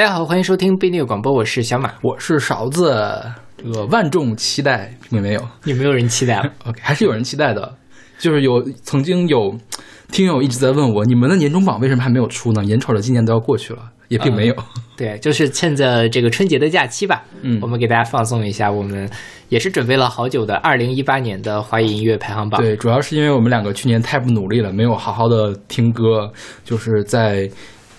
大家好，欢迎收听贝尼广播，我是小马，我是勺子。这个万众期待有没有？有没有人期待？OK，还是有人期待的。就是有曾经有听友一直在问我，你们的年终榜为什么还没有出呢？眼瞅着今年都要过去了，也并没有。对，就是趁着这个春节的假期吧，嗯，我们给大家放松一下。我们也是准备了好久的二零一八年的华语音乐排行榜。对，主要是因为我们两个去年太不努力了，没有好好的听歌，就是在。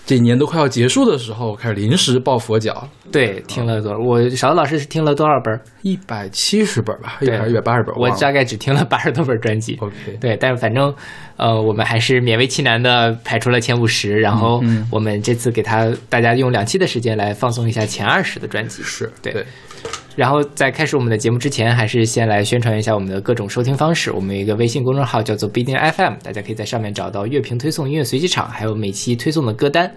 这一年都快要结束的时候，开始临时抱佛脚。对，听了多，我勺子老师是听了多少本？一百七十本吧，一百一百八十本。我大概只听了八十多本专辑。OK，对，但是反正，呃，我们还是勉为其难的排出了前五十，然后我们这次给他大家用两期的时间来放松一下前二十的专辑。是对。然后在开始我们的节目之前，还是先来宣传一下我们的各种收听方式。我们有一个微信公众号叫做不一定 FM，大家可以在上面找到乐评推送、音乐随机场，还有每期推送的歌单。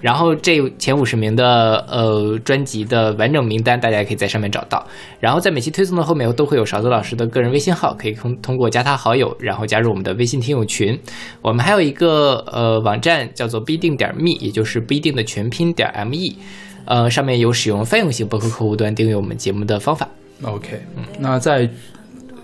然后这前五十名的呃专辑的完整名单，大家也可以在上面找到。然后在每期推送的后面都会有勺子老师的个人微信号，可以通通过加他好友，然后加入我们的微信听友群。我们还有一个呃网站叫做不一定点 me，也就是不一定的全拼点 me。呃，上面有使用泛用型博客客户端订阅我们节目的方法。OK，嗯，那在。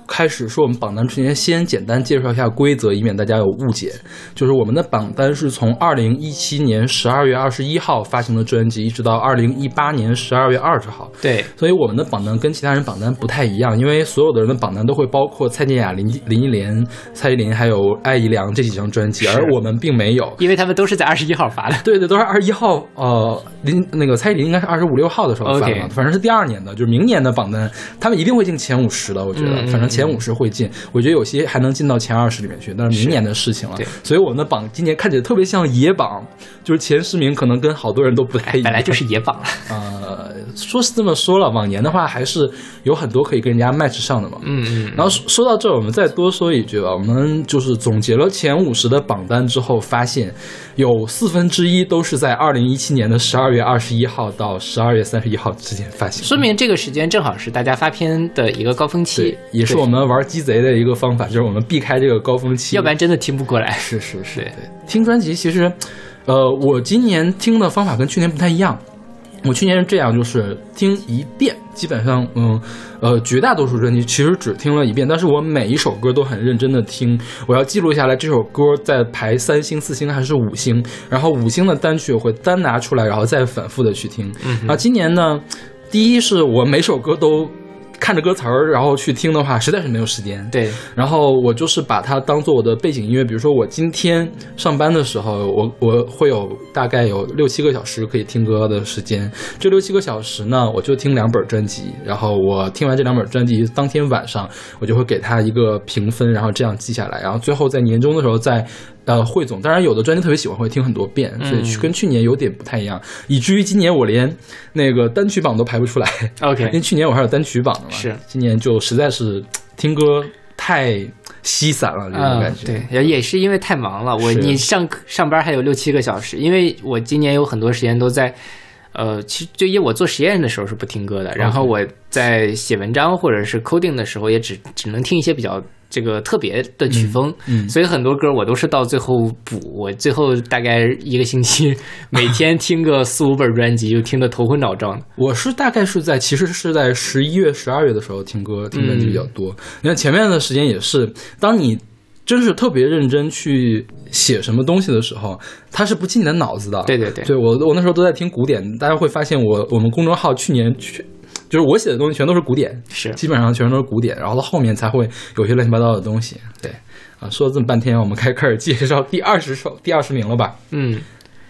开始说我们榜单之前，先简单介绍一下规则，以免大家有误解。就是我们的榜单是从二零一七年十二月二十一号发行的专辑，一直到二零一八年十二月二十号。对，所以我们的榜单跟其他人榜单不太一样，因为所有的人的榜单都会包括蔡健雅、林林忆莲、蔡依林还有艾怡良这几张专辑，而我们并没有，因为他们都是在二十一号发的。对对，都是二十一号。呃，林那个蔡依林应该是二十五六号的时候发的，反正是第二年的，就是明年的榜单，他们一定会进前五十的，我觉得，反正。前五十会进，我觉得有些还能进到前二十里面去，但是明年的事情了。所以我们的榜今年看起来特别像野榜，就是前十名可能跟好多人都不太一样。本来就是野榜了 呃，说是这么说了，往年的话还是有很多可以跟人家 match 上的嘛。嗯嗯。然后说到这儿，我们再多说一句吧，我们就是总结了前五十的榜单之后，发现有四分之一都是在二零一七年的十二月二十一号到十二月三十一号之间发行，说明这个时间正好是大家发片的一个高峰期，也是我。我们玩鸡贼的一个方法就是我们避开这个高峰期，要不然真的听不过来。是是是，对，听专辑其实，呃，我今年听的方法跟去年不太一样。我去年是这样，就是听一遍，基本上，嗯，呃，绝大多数专辑其实只听了一遍，但是我每一首歌都很认真的听，我要记录下来这首歌在排三星、四星还是五星，然后五星的单曲我会单拿出来，然后再反复的去听。啊，今年呢，第一是我每首歌都。看着歌词儿，然后去听的话，实在是没有时间。对，然后我就是把它当做我的背景音乐。比如说，我今天上班的时候，我我会有大概有六七个小时可以听歌的时间。这六七个小时呢，我就听两本专辑。然后我听完这两本专辑，当天晚上我就会给他一个评分，然后这样记下来。然后最后在年终的时候再。呃，汇总，当然有的专辑特别喜欢，会听很多遍，所以去跟去年有点不太一样，以至于今年我连那个单曲榜都排不出来。OK，因为去年我还有单曲榜的嘛，是，今年就实在是听歌太稀散了，这种感觉。对，也也是因为太忙了，我你上上班还有六七个小时，因为我今年有很多时间都在，呃，其实就因为我做实验的时候是不听歌的，然后我在写文章或者是 coding 的时候，也只只能听一些比较。这个特别的曲风，嗯，所以很多歌我都是到最后补。我最后大概一个星期，每天听个四五本专辑，就听得头昏脑胀的。我是大概是在，其实是在十一月、十二月的时候听歌听专辑比较多。你看前面的时间也是，当你真是特别认真去写什么东西的时候，它是不进你的脑子的。对对对，对我我那时候都在听古典，大家会发现我我们公众号去年去。就是我写的东西全都是古典，是基本上全都是古典，然后到后面才会有些乱七八糟的东西。对，啊，说了这么半天，我们该开始介绍第二十首、第二十名了吧？嗯，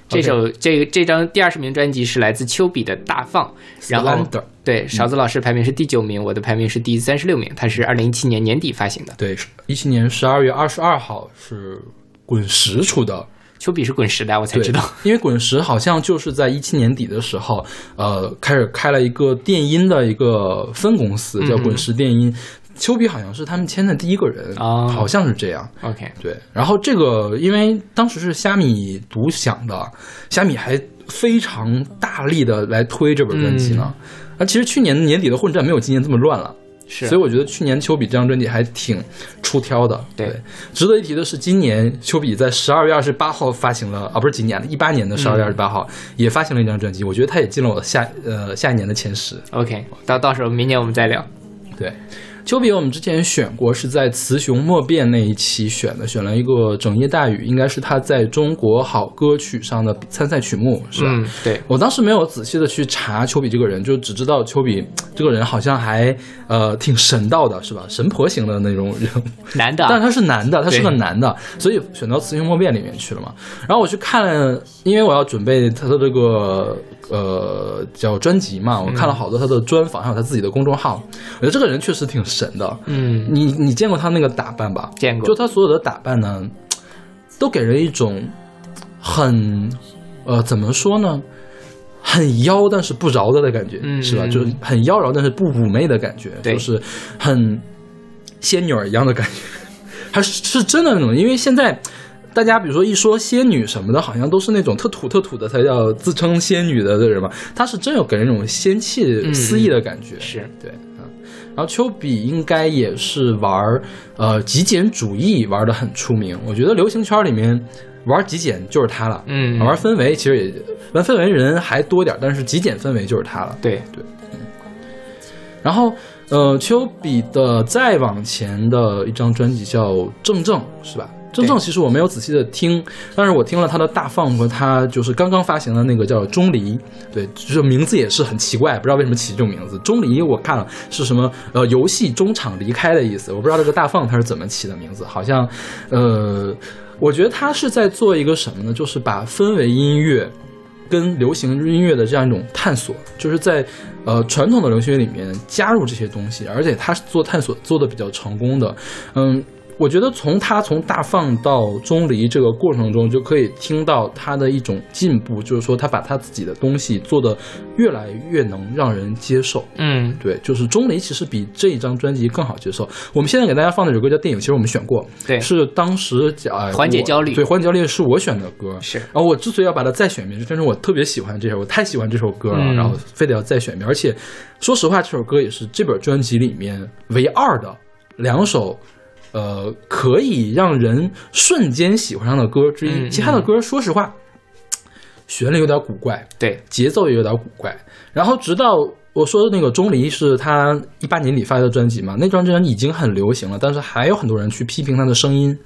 这首这这张第二十名专辑是来自丘比的大放，然后对勺子老师排名是第九名，我的排名是第三十六名，它是二零一七年年底发行的。对，一七年十二月二十二号是滚石出的。丘比是滚石的，我才知道。因为滚石好像就是在一七年底的时候，呃，开始开了一个电音的一个分公司，叫滚石电音。丘比好像是他们签的第一个人啊，好像是这样。OK，对。然后这个因为当时是虾米独享的，虾米还非常大力的来推这本专辑呢。那其实去年年底的混战没有今年这么乱了。是所以我觉得去年丘比这张专辑还挺出挑的。对对，值得一提的是，今年丘比在十二月二十八号发行了啊，不是今年的，一八年的十二月二十八号、也发行了一张专辑，我觉得他也进了我的下呃下一年的前十。OK，到到时候明年我们再聊。对，丘比我们之前选过，是在雌雄莫辨那一期选的，选了一个《整夜大雨》，应该是他在中国好歌曲上的参赛曲目，是吧？嗯，对，我当时没有仔细的去查丘比这个人，就只知道丘比这个人好像还呃挺神道的，是吧？神婆型的那种人物，男的啊，但他是男的，他是个男的，所以选到《雌雄莫辨》里面去了嘛。然后我去看了，因为我要准备他的这个呃叫专辑嘛，我看了好多他的专访，还有他自己的公众号。我觉得这个人确实挺神的。嗯，你你见过他那个打扮吧？见过就他所有的打扮呢，都给人一种很呃怎么说呢？很妖但是不饶的的感觉，嗯是吧？嗯就是很妖娆但是不妩媚的感觉，就是很仙女儿一样的感觉，还是是真的那种。因为现在大家比如说一说仙女什么的，好像都是那种特土特土的才叫自称仙女的的人嘛，她是真有给人一种仙气嗯肆意的感觉，是。对，嗯，然后丘比应该也是玩儿呃极简主义玩的很出名，我觉得流行圈里面玩极简就是他了，嗯。玩氛围其实也玩氛围人还多点儿，但是极简氛围就是他了。对。对，然后呃，丘比的再往前的一张专辑叫《正正》，是吧？正正其实我没有仔细的听，但是我听了他的大放和他就是刚刚发行的那个叫《钟离》，对，就是名字也是很奇怪，不知道为什么起这种名字。钟离我看了是什么呃游戏中场离开的意思，我不知道这个大放他是怎么起的名字，好像呃，我觉得他是在做一个什么呢？就是把氛围音乐。跟流行音乐的这样一种探索，就是在呃传统的流行乐里面加入这些东西，而且他是做探索做的比较成功的。嗯，我觉得从他从大放到钟离这个过程中，就可以听到他的一种进步，就是说他把他自己的东西做的越来越能让人接受。嗯，对，就是钟离其实比这一张专辑更好接受。我们现在给大家放的这首歌叫《电影》，其实我们选过，对是当时呃缓解焦虑对，缓解焦虑是我选的歌，是然后我之所以要把它再选一遍，就真是我特别喜欢这首，我太喜欢这首歌了，嗯然后非得要再选一遍。而且说实话，这首歌也是这本专辑里面唯二的两首。呃，可以让人瞬间喜欢上的歌之一，嗯其他的歌，说实话，旋律有点古怪，对，节奏也有点古怪。然后直到我说的那个钟离是他一八年底发的专辑嘛，那张专辑已经很流行了，但是还有很多人去批评他的声音，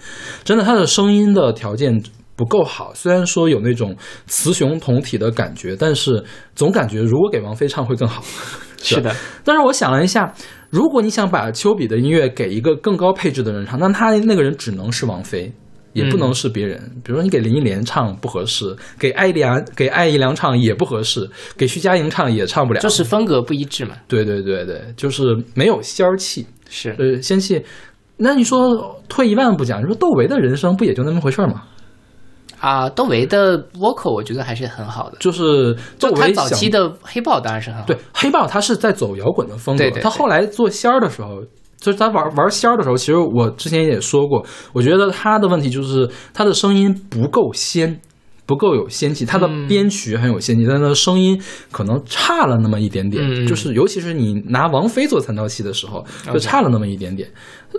真的他的声音的条件不够好。虽然说有那种雌雄同体的感觉，但是总感觉如果给王菲唱会更好。是的，但是我想了一下，如果你想把丘比的音乐给一个更高配置的人唱，那他那个人只能是王菲。也不能是别人，比如说你给林忆莲唱不合适，给艾良给艾怡良唱也不合适，给徐佳莹唱也唱不了。就是风格不一致嘛。对对对对，就是没有仙儿气，是，呃，仙气。那你说退一万步讲，你说窦唯的人生不也就那么回事儿吗？啊，窦唯的 vocal 我觉得还是很好的，就是窦就他唯早期的黑豹当然是很好。对，黑豹他是在走摇滚的风格，对对对他后来做仙儿的时候。就是他玩玩仙儿的时候，其实我之前也说过，我觉得他的问题就是他的声音不够仙，不够有仙气。他的嗯编曲很有仙气，但他的声音可能差了那么一点点。就是尤其是你拿王菲做参照系的时候，就差了那么一点点。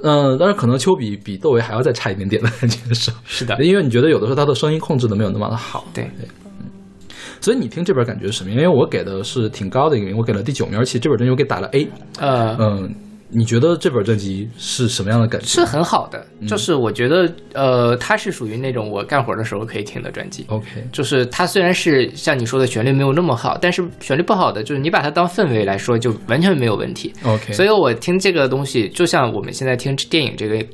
嗯、当然可能丘比比窦唯还要再差一点点的 感觉是。是的，因为你觉得有的时候他的声音控制的没有那么的好。对，对所以你听这本感觉是什么？因为我给的是挺高的一个名，我给了第九名，而且这本专辑我给打了 A。呃，嗯，你觉得这本专辑是什么样的感觉？是很好的，就是我觉得，呃，它是属于那种我干活的时候可以听的专辑。OK，就是它虽然是像你说的旋律没有那么好，但是旋律不好的，就是你把它当氛围来说，就完全没有问题。OK，所以我听这个东西，就像我们现在听电影这个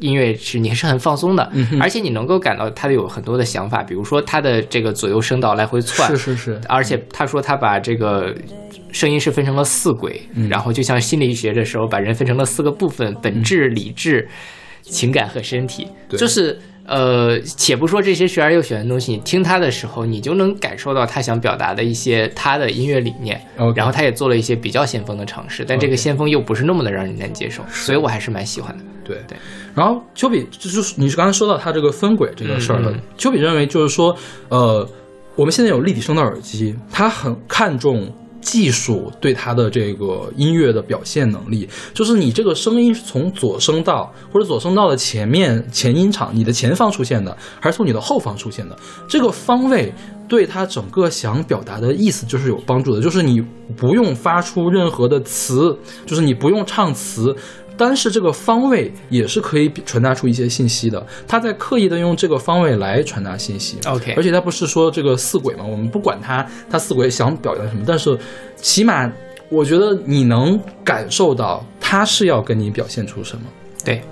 音乐是你是很放松的，而且你能够感到他有很多的想法，比如说他的这个左右声道来回窜，是是是，而且他说他把这个声音是分成了四轨，然后就像心理学的时候把人分成了四个部分：本质、理智、情感和身体。就是呃，且不说这些学而又玄的东西，你听他的时候，你就能感受到他想表达的一些他的音乐理念。然后他也做了一些比较先锋的尝试，但这个先锋又不是那么的让人难接受，所以我还是蛮喜欢的。对对。然后丘比就就是你是刚才说到他这个分轨这个事儿了，丘比认为就是说，呃，我们现在有立体声的耳机，他很看重技术对他的这个音乐的表现能力，就是你这个声音是从左声道或者左声道的前面前音场，你的前方出现的，还是从你的后方出现的，这个方位对他整个想表达的意思就是有帮助的，就是你不用发出任何的词，就是你不用唱词。但是这个方位也是可以传达出一些信息的，他在刻意的用这个方位来传达信息。OK 而且他不是说这个四鬼嘛，我们不管他他四鬼想表达什么，但是起码我觉得你能感受到他是要跟你表现出什么。对，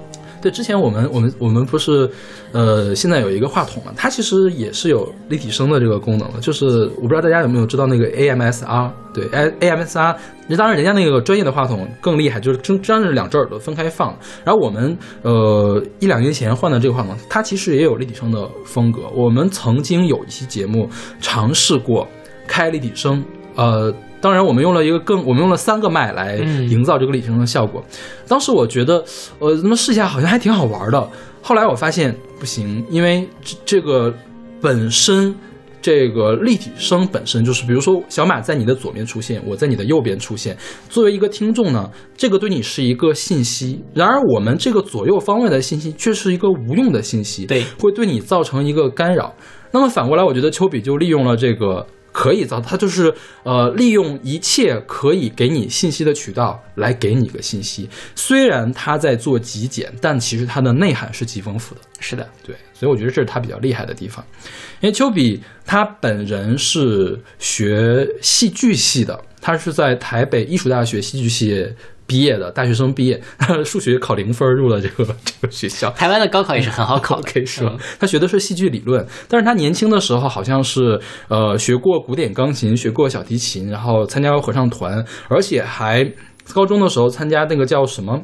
对，之前我们我们我们不是，呃，现在有一个话筒嘛，它其实也是有立体声的这个功能的。就是我不知道大家有没有知道那个 AMSR，对，A AMSR，那当然人家那个专业的话筒更厉害，就是真真是两只耳朵分开放。然后我们呃一两年前换的这个话筒，它其实也有立体声的风格。我们曾经有一期节目尝试过开立体声，呃。当然，我们用了一个更，我们用了三个麦来嗯营造这个立体声的效果。当时我觉得，呃，那么试一下好像还挺好玩的。后来我发现不行，因为这这个本身这个立体声本身就是，比如说小马在你的左边出现，我在你的右边出现。作为一个听众呢，这个对你是一个信息。然而我们这个左右方位的信息却是一个无用的信息，对会对你造成一个干扰。那么反过来，我觉得丘比就利用了这个。可以造，它就是呃，利用一切可以给你信息的渠道来给你一个信息。虽然他在做极简，但其实它的内涵是极丰富的。是的，对，所以我觉得这是他比较厉害的地方。因为丘比他本人是学戏剧系的，他是在台北艺术大学戏剧系毕业的大学生毕业，数学考零分入了这个 这个学校。台湾的高考也是很好考的 OK 是吧？他学的是戏剧理论，但是他年轻的时候好像是呃学过古典钢琴，学过小提琴，然后参加过合唱团，而且还高中的时候参加那个叫什么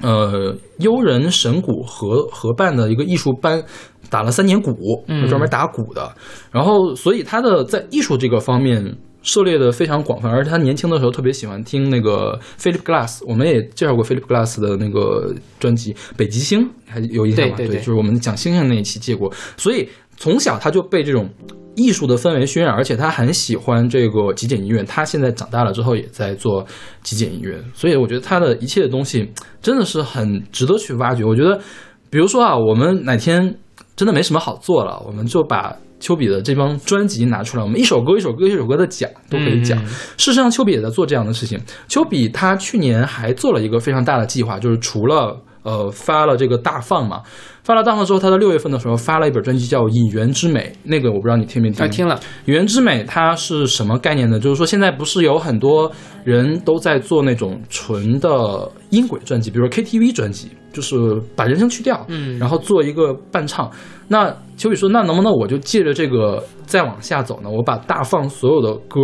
呃悠人神鼓合合办的一个艺术班，打了三年鼓，嗯专门打鼓的。然后所以他的在艺术这个方面。涉猎的非常广泛，而且他年轻的时候特别喜欢听那个 Philip Glass，我们也介绍过 Philip Glass 的那个专辑《北极星》，还有印象吗？对对对就是我们讲星星那一期借过，所以从小他就被这种艺术的氛围熏染，而且他很喜欢这个极简音乐。他现在长大了之后也在做极简音乐，所以我觉得他的一切的东西真的是很值得去挖掘。我觉得，比如说啊，我们哪天真的没什么好做了，我们就把。丘比的这帮专辑拿出来，我们一首歌一首歌一首歌的讲，都可以讲。嗯事实上，丘比也在做这样的事情。丘比他去年还做了一个非常大的计划，就是除了呃发了这个大放嘛，发了大放之后，他在六月份的时候发了一本专辑叫《引源之美》，那个我不知道你听没听？啊，听了，语言之美它是什么概念呢？就是说现在不是有很多人都在做那种纯的音轨专辑，比如说 KTV 专辑，就是把人声去掉，嗯然后做一个伴唱。那秋雨说，那能不能我就借着这个再往下走呢？我把大放所有的歌，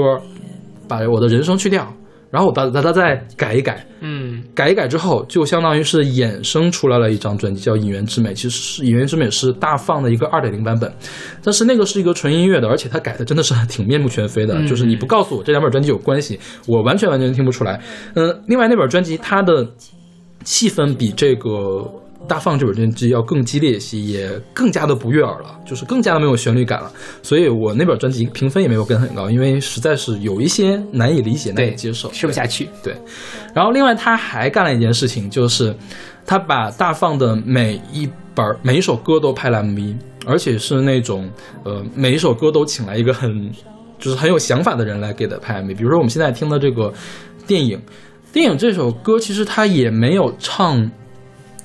把我的人声去掉，然后我把把它再改一改，嗯改一改之后，就相当于是衍生出来了一张专辑，叫《引源之美》。其实是《引源之美》是大放的一个二点零版本，但是那个是一个纯音乐的，而且它改的真的是挺面目全非的。嗯就是你不告诉我这两本专辑有关系，我完全完全听不出来。嗯、另外那本专辑它的气氛比这个大放这本专辑要更激烈一些，也更加的不悦耳了，就是更加的没有旋律感了。所以我那本专辑评分也没有跟很高，因为实在是有一些难以理解、难以，接受，吃不下去。对，然后另外他还干了一件事情，就是他把大放的每一本每一首歌都拍了 MV，而且是那种呃每一首歌都请来一个很就是很有想法的人来给他拍 MV。比如说我们现在听的这个电影，电影这首歌其实他也没有唱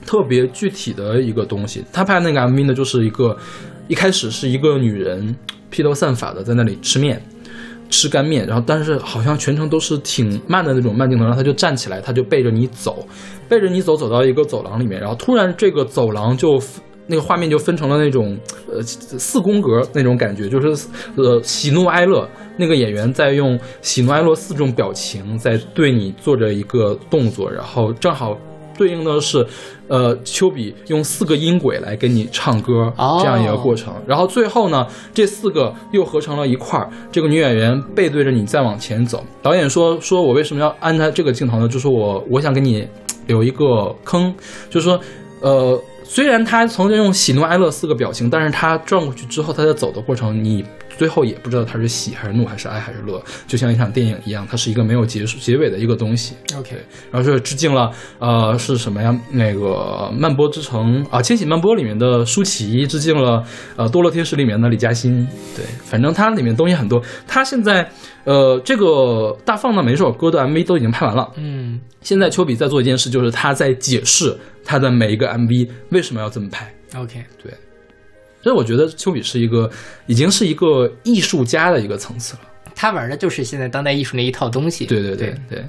特别具体的一个东西，他拍那个 MV 呢，就是一个一开始是一个女人披头散发的在那里吃面。吃干面，然后但是好像全程都是挺慢的那种慢镜头，然后他就站起来，他就背着你走，背着你走，走到一个走廊里面，然后突然这个走廊就那个画面就分成了那种呃四宫格那种感觉，就是呃喜怒哀乐，那个演员在用喜怒哀乐四种表情在对你做着一个动作，然后正好对应的是，呃，丘比用四个音轨来给你唱歌，哦这样一个过程。然后最后呢，这四个又合成了一块儿。这个女演员背对着你再往前走。导演说：“说我为什么要安排这个镜头呢？就是我我想给你留一个坑，就是说，呃，虽然他曾经用喜怒哀乐四个表情，但是他转过去之后，他在走的过程，你最后也不知道他是喜还是怒还是哀还是乐，就像一场电影一样，它是一个没有结束结尾的一个东西。OK，然后是致敬了，呃，是什么呀？那个《漫波之城》啊，《千禧漫波》里面的舒淇，致敬了呃《堕落天使》里面的李嘉欣。对，反正它里面东西很多。它现在呃，这个大放的每首歌的 MV 都已经拍完了。嗯现在丘比在做一件事，就是他在解释他的每一个 MV 为什么要这么拍。，OK，对，所以我觉得丘比是一个已经是一个艺术家的一个层次了。他玩的就是现在当代艺术那一套东西。对对对对对。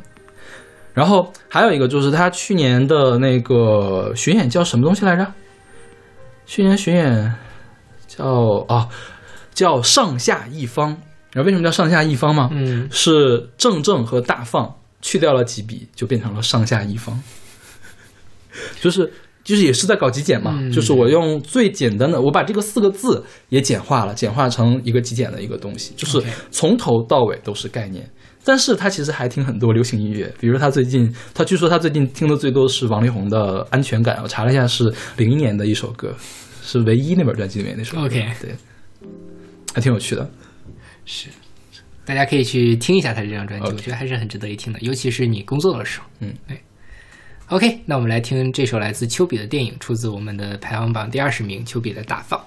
然后还有一个就是他去年的那个巡演叫什么东西来着？去年巡演叫啊叫上下一方。然后为什么叫上下一方吗？嗯是正正和大放去掉了几笔，就变成了上下一方。就是就是也是在搞极简嘛，嗯就是我用最简单的，我把这个四个字也简化了，简化成一个极简的一个东西，就是从头到尾都是概念。但是他其实还听很多流行音乐，比如他最近，他据说他最近听的最多是王力宏的《安全感》，我查了一下是零一年的一首歌，是唯一那本专辑里面那首歌。OK 对，还挺有趣的。是，大家可以去听一下他这张专辑我觉得还是很值得一听的，尤其是你工作的时候。嗯，对。OK，那我们来听这首来自丘比的电影，出自我们的排行榜第二十名，丘比的大放。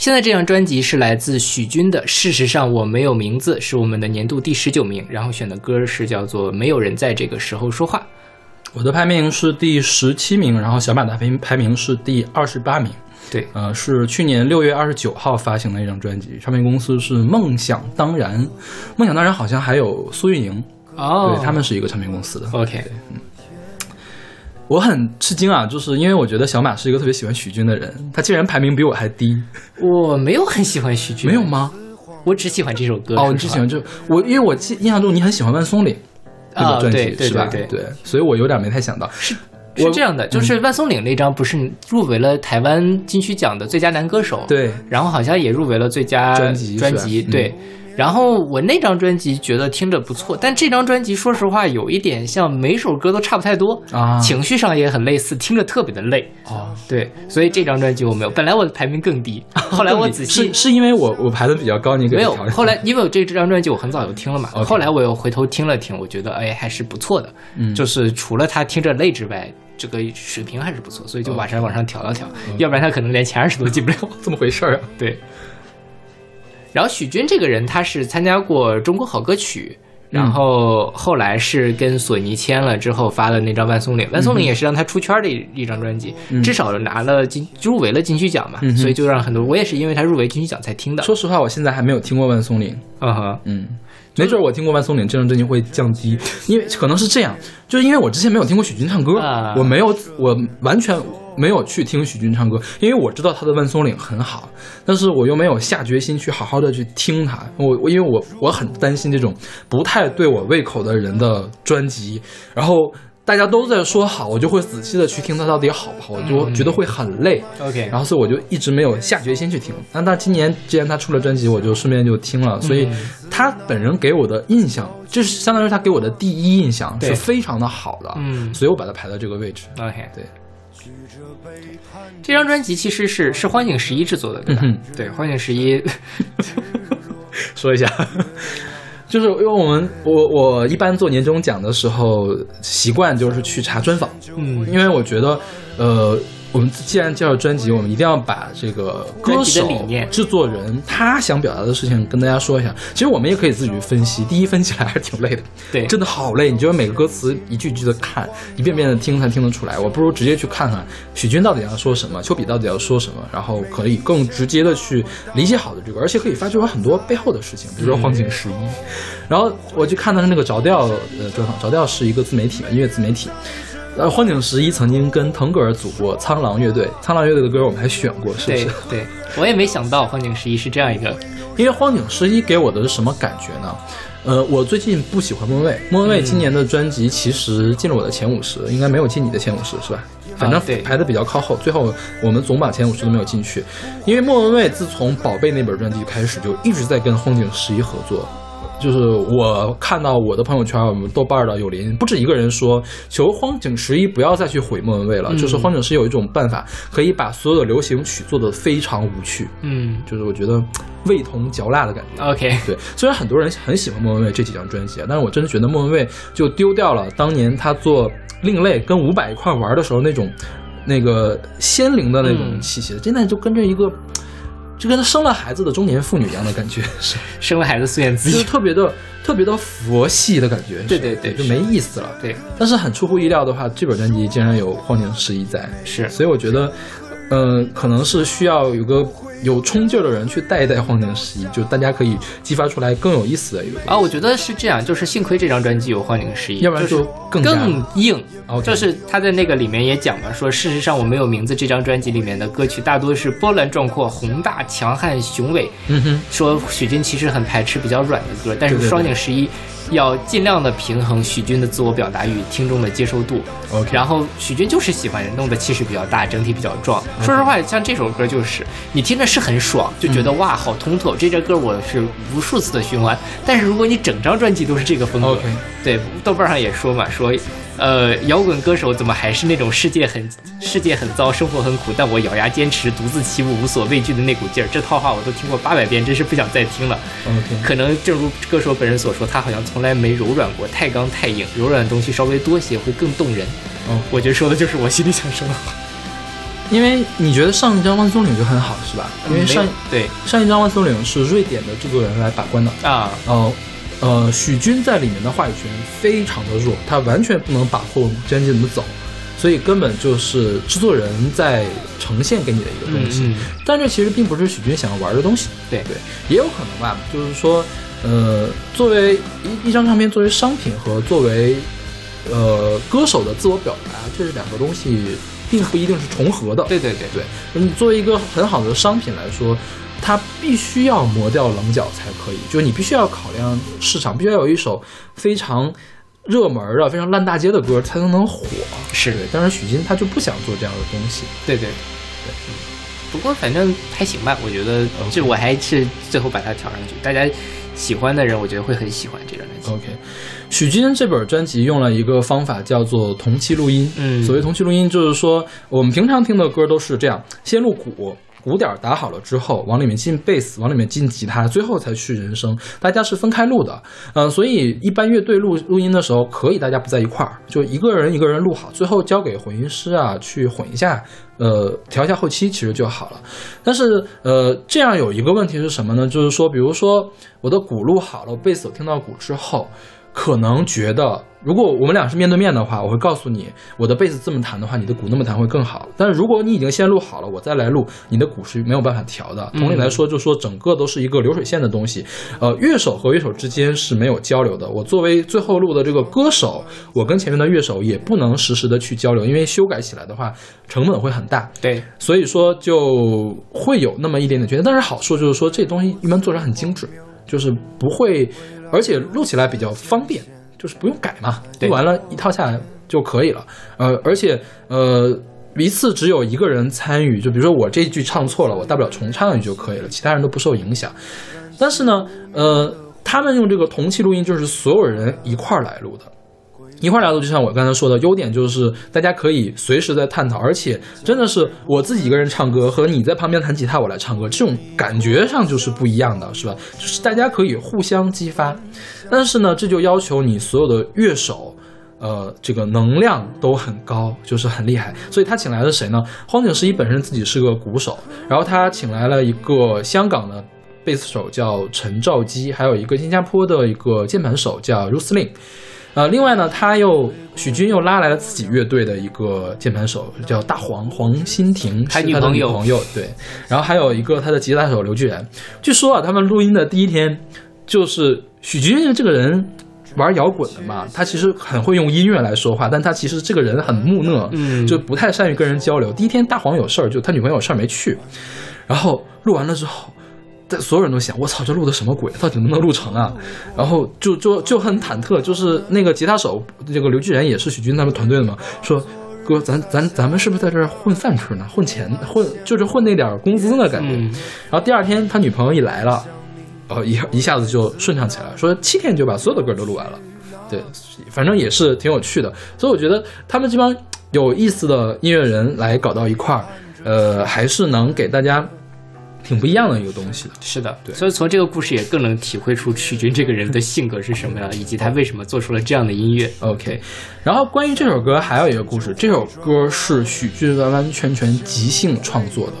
现在这张专辑是来自许君的《事实上我没有名字》，是我们的年度第十九名，然后选的歌是叫做《没有人在这个时候说话》。我的排名是第十七名，然后小马的排名排名是第二十八名。对，呃，是去年六月二十九号发行的一张专辑，唱片公司是梦想当然，梦想当然好像还有苏运莹，哦，对他们是一个唱片公司的。OK，我很吃惊啊，就是因为我觉得小马是一个特别喜欢许君的人，他竟然排名比我还低，我没有很喜欢许君，没有？吗？我只喜欢这首歌。哦，你只喜欢这我，因为我记印象中你很喜欢万松岭这啊个专辑、对对是吧？对对所以我有点没太想到。是是这样的，就是万松岭那张不是入围了台湾金曲奖的最佳男歌手，，对，然后好像也入围了最佳专辑专辑，嗯对。然后我那张专辑觉得听着不错，但这张专辑说实话有一点像每首歌都差不太多，啊情绪上也很类似，听着特别的累。哦，对，所以这张专辑我没有。本来我的排名更低，后来我仔细是是因为我我排的比较高，你没有，后来因为我这这张专辑我很早就听了嘛后来我又回头听了听，我觉得哎还是不错的，嗯就是除了他听着累之外，这个水平还是不错，所以就哦往上往上调了调，要不然他可能连前二十都进不了。这么回事儿啊？对。然后许君这个人，他是参加过中国好歌曲，然后后来是跟索尼签了之后发了那张《万松岭》，《万松岭》也是让他出圈的一一张专辑，至少拿了金入围了金曲奖嘛，嗯所以就让很多我也是因为他入围金曲奖才听的。说实话，我现在还没有听过万松岭。嗯哼，嗯，没准我听过万松岭这张专辑会降低，因为可能是这样，就是因为我之前没有听过许君唱歌，啊我没有，我完全没有去听许君唱歌，因为我知道他的万松岭很好，但是我又没有下决心去好好的去听他，我我因为我我很担心这种不太对我胃口的人的专辑，然后。大家都在说好，我就会仔细的去听它到底好不好，我就觉得会很累。OK 然后所以我就一直没有下决心去听。那他今年既然他出了专辑，我就顺便就听了。所以他本人给我的印象，就是相当于他给我的第一印象对是非常的好的。嗯所以我把它排到这个位置。OK，对，这张专辑其实是是欢井十一制作的，对吧？嗯对，欢井十一，说一下，就是因为我们我我一般做年终奖的时候，习惯就是去查专访，嗯，因为我觉得，呃，我们既然介绍专辑，我们一定要把这个歌手理念、制作人他想表达的事情跟大家说一下。其实我们也可以自己去分析，第一分析起来还是挺累的，对真的好累。你就每个歌词一句一句的看，一遍遍的听才听得出来。我不如直接去看看许君到底要说什么，丘比到底要说什么，然后可以更直接的去理解好的这个，而且可以发掘很多背后的事情，比如说荒井十一。然后我去看他的那个着调呃专访，着调是一个自媒体嘛，音乐自媒体。呃，荒井十一曾经跟腾格尔组过苍狼乐队，苍狼乐队的歌我们还选过，是不是？对，我也没想到荒井十一是这样一个，因为荒井十一给我的是什么感觉呢？呃，我最近不喜欢莫文蔚，莫文蔚今年的专辑其实进了我的前五十，应该没有进你的前五十，是吧？反正排的比较靠后，最后我们总榜前五十都没有进去，因为莫文蔚自从《宝贝》那本专辑开始，就一直在跟荒井十一合作。就是我看到我的朋友圈，我们豆瓣的有邻不止一个人说，求荒井十一不要再去毁莫文蔚了。嗯就是荒井十一有一种办法，可以把所有的流行曲做得非常无趣，嗯就是我觉得味同嚼蜡的感觉。，OK，对，虽然很多人很喜欢莫文蔚这几张专辑啊，但是我真的觉得莫文蔚就丢掉了当年他做另类跟伍佰一块玩的时候那种那个仙灵的那种嗯气息，现在就跟着一个就跟生了孩子的中年妇女一样的感觉，是 生了孩子自言自就是，特别的特别的佛系的感觉。对对对就没意思了。对，但是很出乎意料的话，这本专辑竟然有荒井十一在，是所以我觉得，嗯、可能是需要有个有冲劲儿的人去带一带荒井十一，就大家可以激发出来更有意思的一个。啊，我觉得是这样，就是幸亏这张专辑有荒井十一，要不然就就是更更硬。OK 就是他在那个里面也讲嘛，说事实上我没有名字这张专辑里面的歌曲大多是波澜壮阔、宏大、强悍、雄伟。嗯哼，说许君其实很排斥比较软的歌，但是双井十一要尽量的平衡许君的自我表达与听众的接受度。OK 然后许君就是喜欢弄得气势比较大，整体比较壮。说实话，像这首歌就是你听着是很爽，就觉得、哇好通透。这首歌我是无数次的循环，但是如果你整张专辑都是这个风格对，豆瓣上也说嘛，说，呃，摇滚歌手怎么还是那种世界很世界很糟，生活很苦，但我咬牙坚持，独自起舞，无所畏惧的那股劲儿。这套话我都听过八百遍，真是不想再听了。OK，可能正如歌手本人所说，他好像从来没柔软过，太刚太硬，柔软的东西稍微多些会更动人。嗯我觉得说的就是我心里想说的话。因为你觉得上一张《万松岭》就很好是吧？因为上对上一张《万松岭》是瑞典的制作人来把关的，啊，呃呃，许军在里面的话语权非常的弱，他完全不能把控专辑怎么走，所以根本就是制作人在呈现给你的一个东西。嗯嗯但这其实并不是许军想要玩的东西，对对，也有可能吧，就是说，呃，作为一一张唱片作为商品和作为呃歌手的自我表达，这是两个东西，并不一定是重合的。对对对对，你作为一个很好的商品来说，它必须要磨掉棱角才可以，就是你必须要考量市场，必须要有一首非常热门的、非常烂大街的歌才能能火。是对，但是许昕他就不想做这样的东西。对对对。嗯不过反正还行吧，我觉得这我还是最后把它调上去，大家喜欢的人，我觉得会很喜欢这张专辑。OK，许君这本专辑用了一个方法叫做同期录音。嗯所谓同期录音，就是说我们平常听的歌都是这样，先录鼓。鼓点儿打好了之后，往里面进贝斯，往里面进吉他，最后才去人声。大家是分开录的，嗯、所以一般乐队录录音的时候，可以大家不在一块儿，就一个人一个人录好，最后交给混音师啊去混一下，呃，调一下后期，其实就好了。但是呃，这样有一个问题是什么呢？就是说，比如说我的鼓录好了，贝斯听到鼓之后，可能觉得，如果我们俩是面对面的话，我会告诉你，我的贝斯这么弹的话，你的鼓那么弹会更好。但是如果你已经先录好了，我再来录，你的鼓是没有办法调的。同理来说，就说整个都是一个流水线的东西，呃，乐手和乐手之间是没有交流的。我作为最后录的这个歌手，我跟前面的乐手也不能实时的去交流，因为修改起来的话成本会很大。对，所以说就会有那么一点点缺陷，但是好处就是说这东西一般做成很精致，就是不会，而且录起来比较方便，就是不用改嘛，对录完了一套下来就可以了。呃，而且呃。一次只有一个人参与，就比如说我这句唱错了，我大不了重唱一句就可以了，其他人都不受影响。但是呢，呃，他们用这个同期录音，就是所有人一块儿来录的。一块儿来录，就像我刚才说的，优点就是大家可以随时在探讨，而且真的是我自己一个人唱歌和你在旁边弹吉他，我来唱歌，这种感觉上就是不一样的，是吧？就是大家可以互相激发，但是呢，这就要求你所有的乐手。呃，这个能量都很高，就是很厉害，所以他请来的谁呢？荒井十一本身自己是个鼓手，然后他请来了一个香港的贝斯手叫陈兆基，还有一个新加坡的一个键盘手叫 Ruth Lin。呃，另外呢，他又许军又拉来了自己乐队的一个键盘手，叫大黄黄欣婷，他是他的女朋友女朋友对，然后还有一个他的吉他手刘巨然。据说啊，他们录音的第一天，就是许军这个人玩摇滚的嘛，他其实很会用音乐来说话，但他其实这个人很木讷，嗯就不太善于跟人交流。第一天大黄有事儿，就他女朋友有事儿没去，然后录完了之后。但所有人都想，我操，这录的什么鬼？到底能不能录成啊？然后就就就很忐忑，就是那个吉他手，这个刘巨然也是许军他们团队的嘛，说哥，咱咱咱们是不是在这儿混饭吃呢？混钱，混就是混那点工资呢？感觉。嗯然后第二天他女朋友一来了，然后一一下子就顺畅起来了，说七天就把所有的歌都录完了。对，反正也是挺有趣的。所以我觉得他们这帮有意思的音乐人来搞到一块儿，呃，还是能给大家挺不一样的一个东西的。是的，对所以从这个故事也更能体会出曲军这个人的性格是什么样，以及他为什么做出了这样的音乐。OK，然后关于这首歌还有一个故事，这首歌是许军完完全全即兴创作的，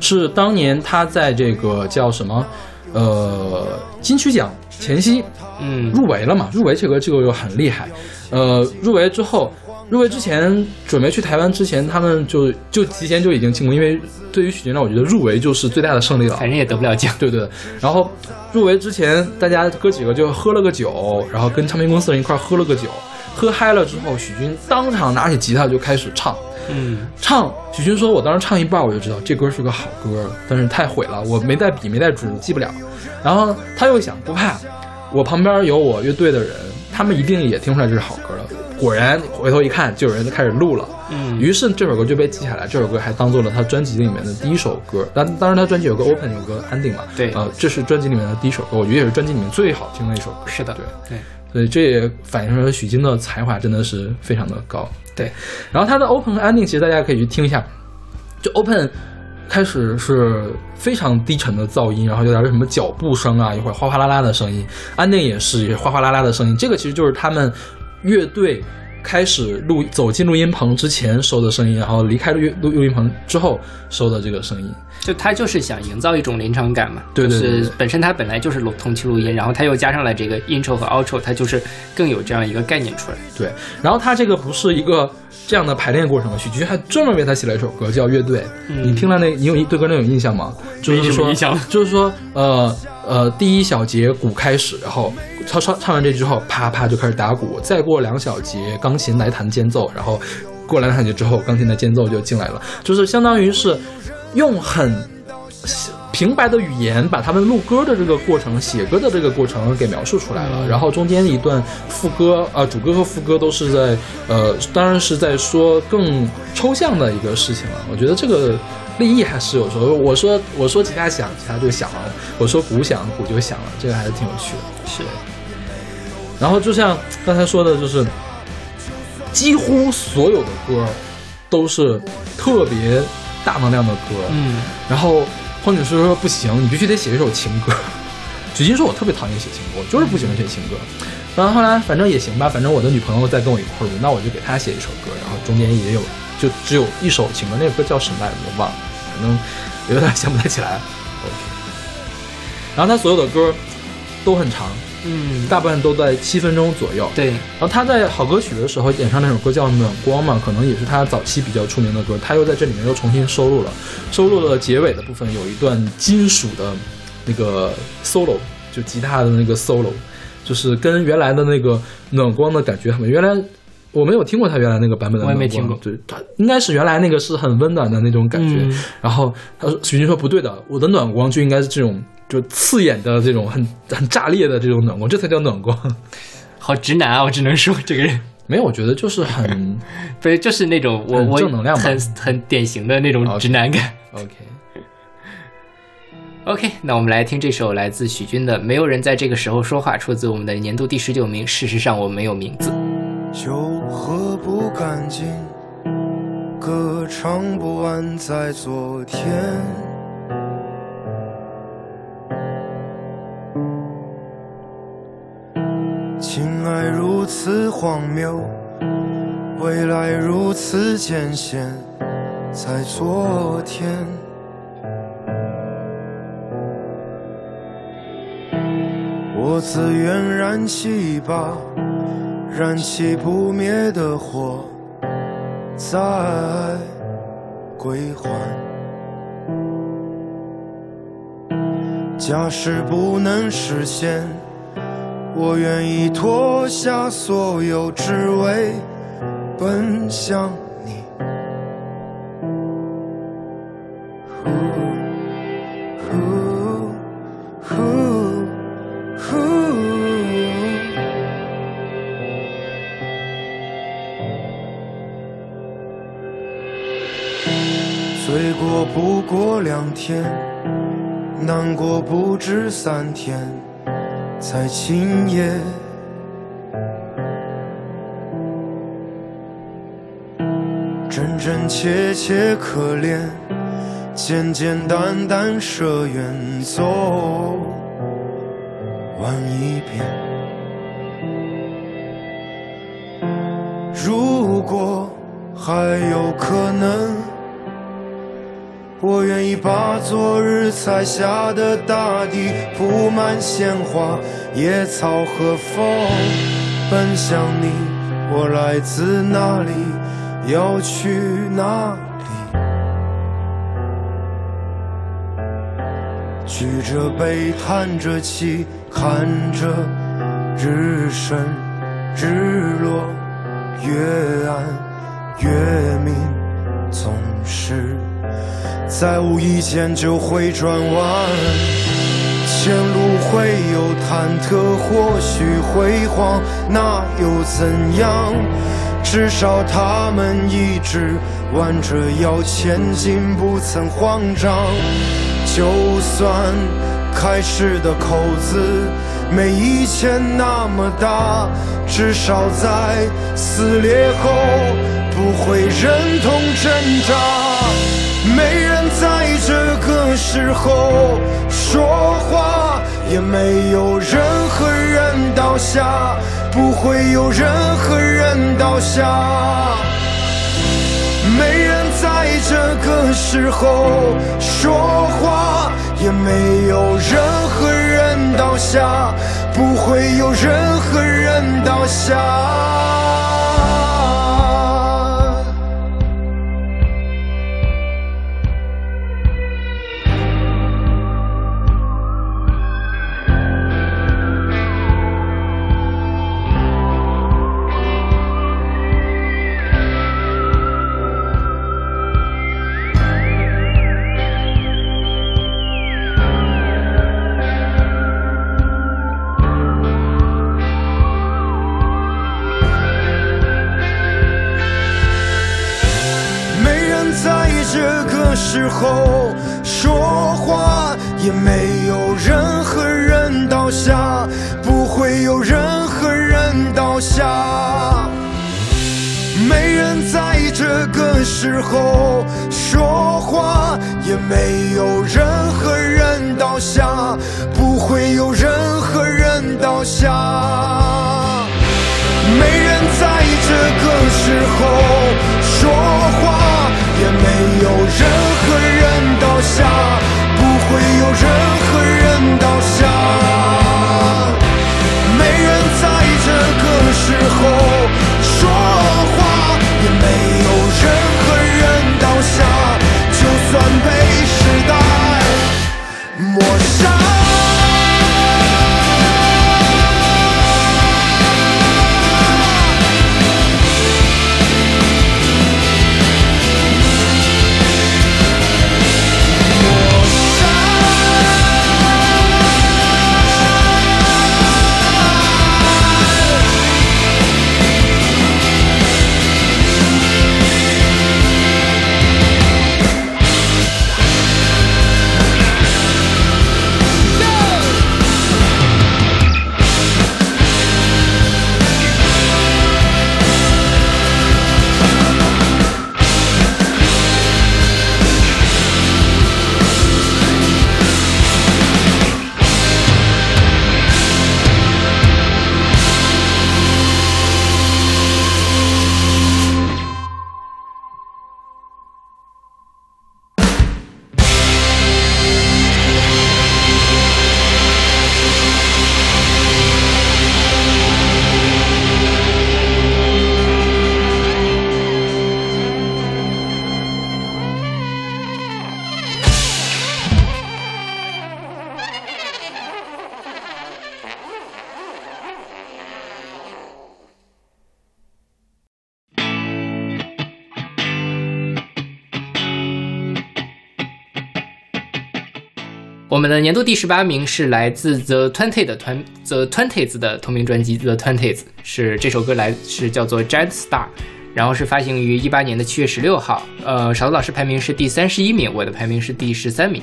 是当年他在这个叫什么，呃，金曲奖前夕嗯，入围了嘛，入围这个这个又很厉害，呃，入围之后。入围之前，准备去台湾之前，他们就就提前就已经进过，因为对于许军来，我觉得入围就是最大的胜利了。反正也得不了奖。对对，然后入围之前，大家哥几个就喝了个酒，然后跟唱片公司人一块喝了个酒，喝嗨了之后，许军当场拿起吉他就开始唱，嗯，唱。许军说：“我当时唱一半，我就知道这歌是个好歌，但是太毁了，我没带笔，没带纸，记不了。”然后他又想，不怕，我旁边有我乐队的人，他们一定也听出来这是好歌了。果然回头一看，就有人开始录了。嗯于是这首歌就被记下来，这首歌还当做了他专辑里面的第一首歌。当当然，他专辑有个 open，有个 ending 嘛。对呃，这是专辑里面的第一首歌，我觉得也是专辑里面最好听的一首歌。是的，对，对，所以这也反映出来许昕的才华真的是非常的高。对，然后他的 open 和 ending 其实大家可以去听一下，就 open 开始是非常低沉的噪音，然后有点什么脚步声啊，一会儿哗哗啦啦的声音，ending 也是也哗哗啦啦的声音，这个其实就是他们乐队开始录走进录音棚之前收的声音，然后离开录录录音棚之后收的这个声音。就他就是想营造一种临场感嘛，对对对对就是本身他本来就是录同期录音，然后他又加上了这个 intro 和 outro，它就是更有这样一个概念出来。对，然后他这个不是一个这样的排练过程，许菊还专门为他写了一首歌叫《乐队》。嗯你听了那，你有对歌那有印象吗？就是说 就是说，呃呃，第一小节鼓开始，然后唱唱唱完这句之后，啪啪就开始打鼓，再过两小节钢琴来弹间奏，然后过两小节之后，钢琴的间奏就进来了，就是相当于是用很平白的语言把他们录歌的这个过程、写歌的这个过程给描述出来了，嗯然后中间一段副歌，呃，主歌和副歌都是在，呃，当然是在说更抽象的一个事情了。我觉得这个立意还是有时候，我说我说吉他响，吉他就响了；我说鼓响，鼓就响了，这个还是挺有趣的。是，然后就像刚才说的，就是几乎所有的歌都是特别大能量的歌，嗯，然后黄景诗说不行，你必须得写一首情歌。许昕说我特别讨厌写情歌，我就是不喜欢写情歌。然后后来反正也行吧，反正我的女朋友在跟我一块儿录，那我就给她写一首歌，然后中间也有就只有一首情歌，那个歌叫什么来着我忘了，反正 有点想不太起来。OK，然后他所有的歌都很长，嗯，大部分都在七分钟左右。对，然后他在好歌曲的时候演唱那首歌叫《暖光》嘛，可能也是他早期比较出名的歌，他又在这里面又重新收录了，收录了结尾的部分有一段金属的那个 solo，就吉他的那个 solo，就是跟原来的那个暖光的感觉很。原来我没有听过他原来那个版本的暖光，我也没听过对，他应该是原来那个是很温暖的那种感觉。嗯然后他说许昕说不对的，我的暖光就应该是这种就刺眼的这种很很炸裂的这种暖光，这才叫暖光。好直男啊，我只能说这个人。没有，我觉得就是很 不是，就是那种我很我正能量吧很很典型的那种直男感。OK。OK，那我们来听这首来自许君的《没有人在这个时候说话》，出自我们的年度第十九名。事实上，我没有名字。酒喝不干净，歌唱不完在昨天。如此荒谬，未来如此艰险，在昨天。我自愿燃起一把燃起不灭的火，再归还。假使不能实现，我愿意脱下所有，只为奔向你。呼呼呼呼。醉过不过两天，难过不止三天，在今夜。真真切切可怜，简简单单舍远走完一遍。如果还有可能，我愿意把昨日踩下的大地铺满鲜花、野草和风，奔向你。我来自哪里？要去哪里？举着杯，叹着气，看着日升日落，月暗月明，总是在无意间就会转弯。前路会有忐忑，或许辉煌，那又怎样？至少他们一直弯着腰前进，不曾慌张。就算开始的口子没以前那么大，至少在撕裂后不会忍痛挣扎。没人在这个时候说话，也没有任何人倒下，不会有任何人倒下。没人在这个时候说话，也没有任何人倒下，不会有任何人倒下。时候说话，也没有任何人倒下，不会有任何人倒下。没人在这个时候说话，也没有任何人倒下，不会有任何人倒下。没人在这个时候说话，也没有任何人倒下，不会有任何人倒下。没人在这个时候说话，也没有任何人倒下，就算被时代抹们的年度第十八名是来自 The Twenties 的团 The Twenties 的同名专辑 The Twenties，是这首歌来是叫做 Giant Star，然后是发行于一八年的七月十六号。呃，勺子老师排名是第三十一名，我的排名是第十三名。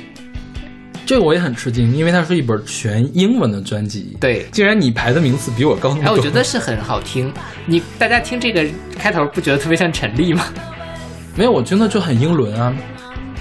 这个我也很吃惊，因为它是一本全英文的专辑。对竟然你排的名次比我高那么哎，我觉得是很好听。你大家听这个开头不觉得特别像陈粒吗？没有，我真的就很英伦啊。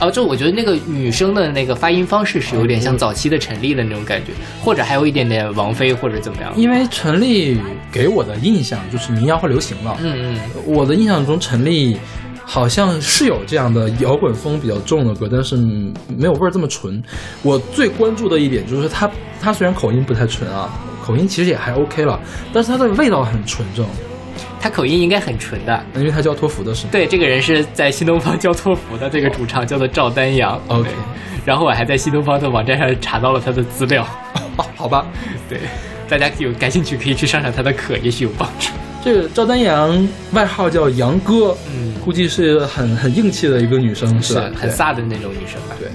哦，就我觉得那个女生的那个发音方式是有点像早期的陈粒的那种感觉，或者还有一点点王菲或者怎么样。因为陈粒给我的印象就是民谣和流行了。嗯嗯，我的印象中，陈粒好像是有这样的摇滚风比较重的歌，但是嗯没有味儿这么纯。我最关注的一点就是她，她虽然口音不太纯啊，口音其实也还 OK 了，但是她的味道很纯正，她口音应该很纯的。因为他教托福的是吗？对，这个人是在新东方教托福的这个主唱，叫做赵丹阳。OK 然后我还在新东方的网站上查到了他的资料。哦，好吧，对，大家有感兴趣可以去上上他的课，也许有帮助。这个赵丹阳外号叫杨哥，嗯，估计是很很硬气的一个女生，是吧？很飒的那种女生吧？对。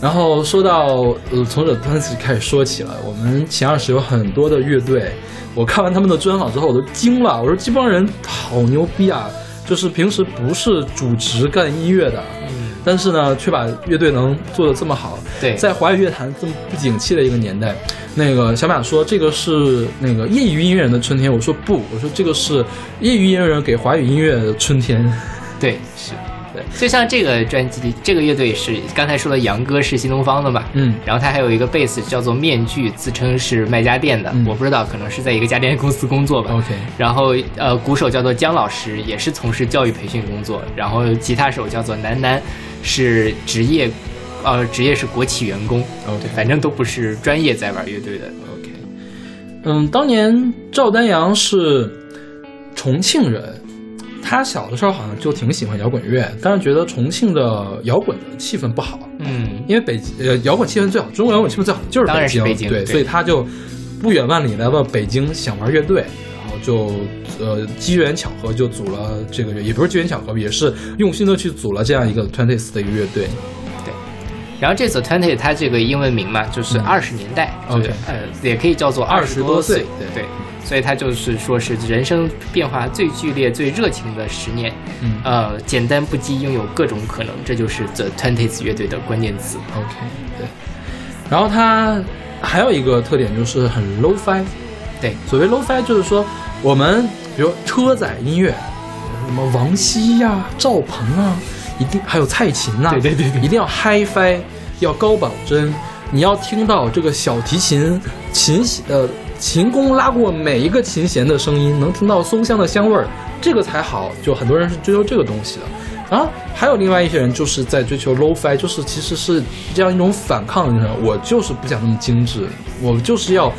然后说到呃，从这段子开始说起了，我们前二十有很多的乐队，我看完他们的专访之后，我都惊了，我说这帮人好牛逼啊！就是平时不是主职干音乐的，嗯，但是呢，却把乐队能做得这么好。对，在华语乐坛这么不景气的一个年代，那个小马说这个是那个业余音乐人的春天，我说不，我说这个是业余音乐人给华语音乐的春天。对是。对，就像这个专辑，这个乐队是刚才说的杨哥是新东方的嘛，嗯然后他还有一个贝斯叫做面具，自称是卖家电的，嗯我不知道，可能是在一个家电公司工作吧。OK，然后呃，鼓手叫做姜老师，也是从事教育培训工作。然后吉他手叫做楠楠，是职业，呃，职业是国企员工。OK 反正都不是专业在玩乐队的。OK，嗯，当年赵丹阳是重庆人，他小的时候好像就挺喜欢摇滚乐，但是觉得重庆的摇滚的气氛不好，嗯，因为北呃摇滚气氛最好，中国摇滚气氛最好就是北京对所以他就不远万里来到北京想玩乐队，然后就呃机缘巧合就组了这个乐，也不是机缘巧合，也是用心的去组了这样一个 Twenties 的一个乐队。然后这首 Twenty 它这个英文名嘛，就是嗯二十年代、就是呃，也可以叫做20十多岁。岁，对。对，所以它就是说是人生变化最剧烈、最热情的十年。嗯呃，简单不羁，拥有各种可能，这就是 The Twenties 乐队的关键词。OK，对。然后它还有一个特点就是很 low-fi。对，所谓 low-fi 就是说，我们比如车载音乐，什么王晰呀、赵鹏啊，一定还有蔡琴呐、对对对对一定要 hi-fi，要高保真。你要听到这个小提琴琴呃琴弓拉过每一个琴弦的声音，能听到松香的香味儿，这个才好。就很多人是追求这个东西的。然后还有另外一些人就是在追求 low-fi，就是其实是这样一种反抗的，我就是不想那么精致，我就是要，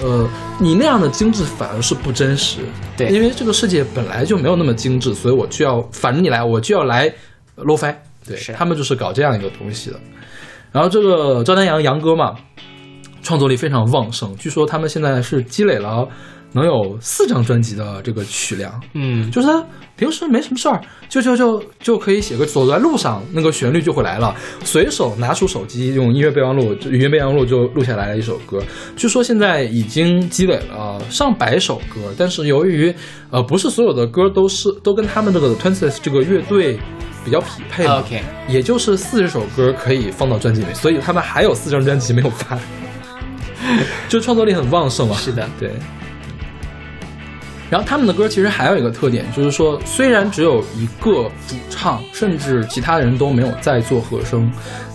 呃，你那样的精致反而是不真实。对因为这个世界本来就没有那么精致，所以我就要反着你来，我就要来 low-fi。对他们就是搞这样一个东西的。然后这个赵丹阳杨哥嘛，创作力非常旺盛，据说他们现在是积累了能有四张专辑的这个曲量。嗯，就是他平时没什么事儿，就就就就可以写个走在路上，那个旋律就会来了，随手拿出手机用音乐备忘录、就语音备忘录就录下来了一首歌。据说现在已经积累了上百首歌，但是由于呃不是所有的歌都是都跟他们这个 Twenties 这个乐队比较匹配嘛 OK 也就是四十首歌可以放到专辑里，所以他们还有四张专辑没有发，就创作力很旺盛嘛。是的，对。然后他们的歌其实还有一个特点，就是说虽然只有一个主唱，甚至其他人都没有在做和声，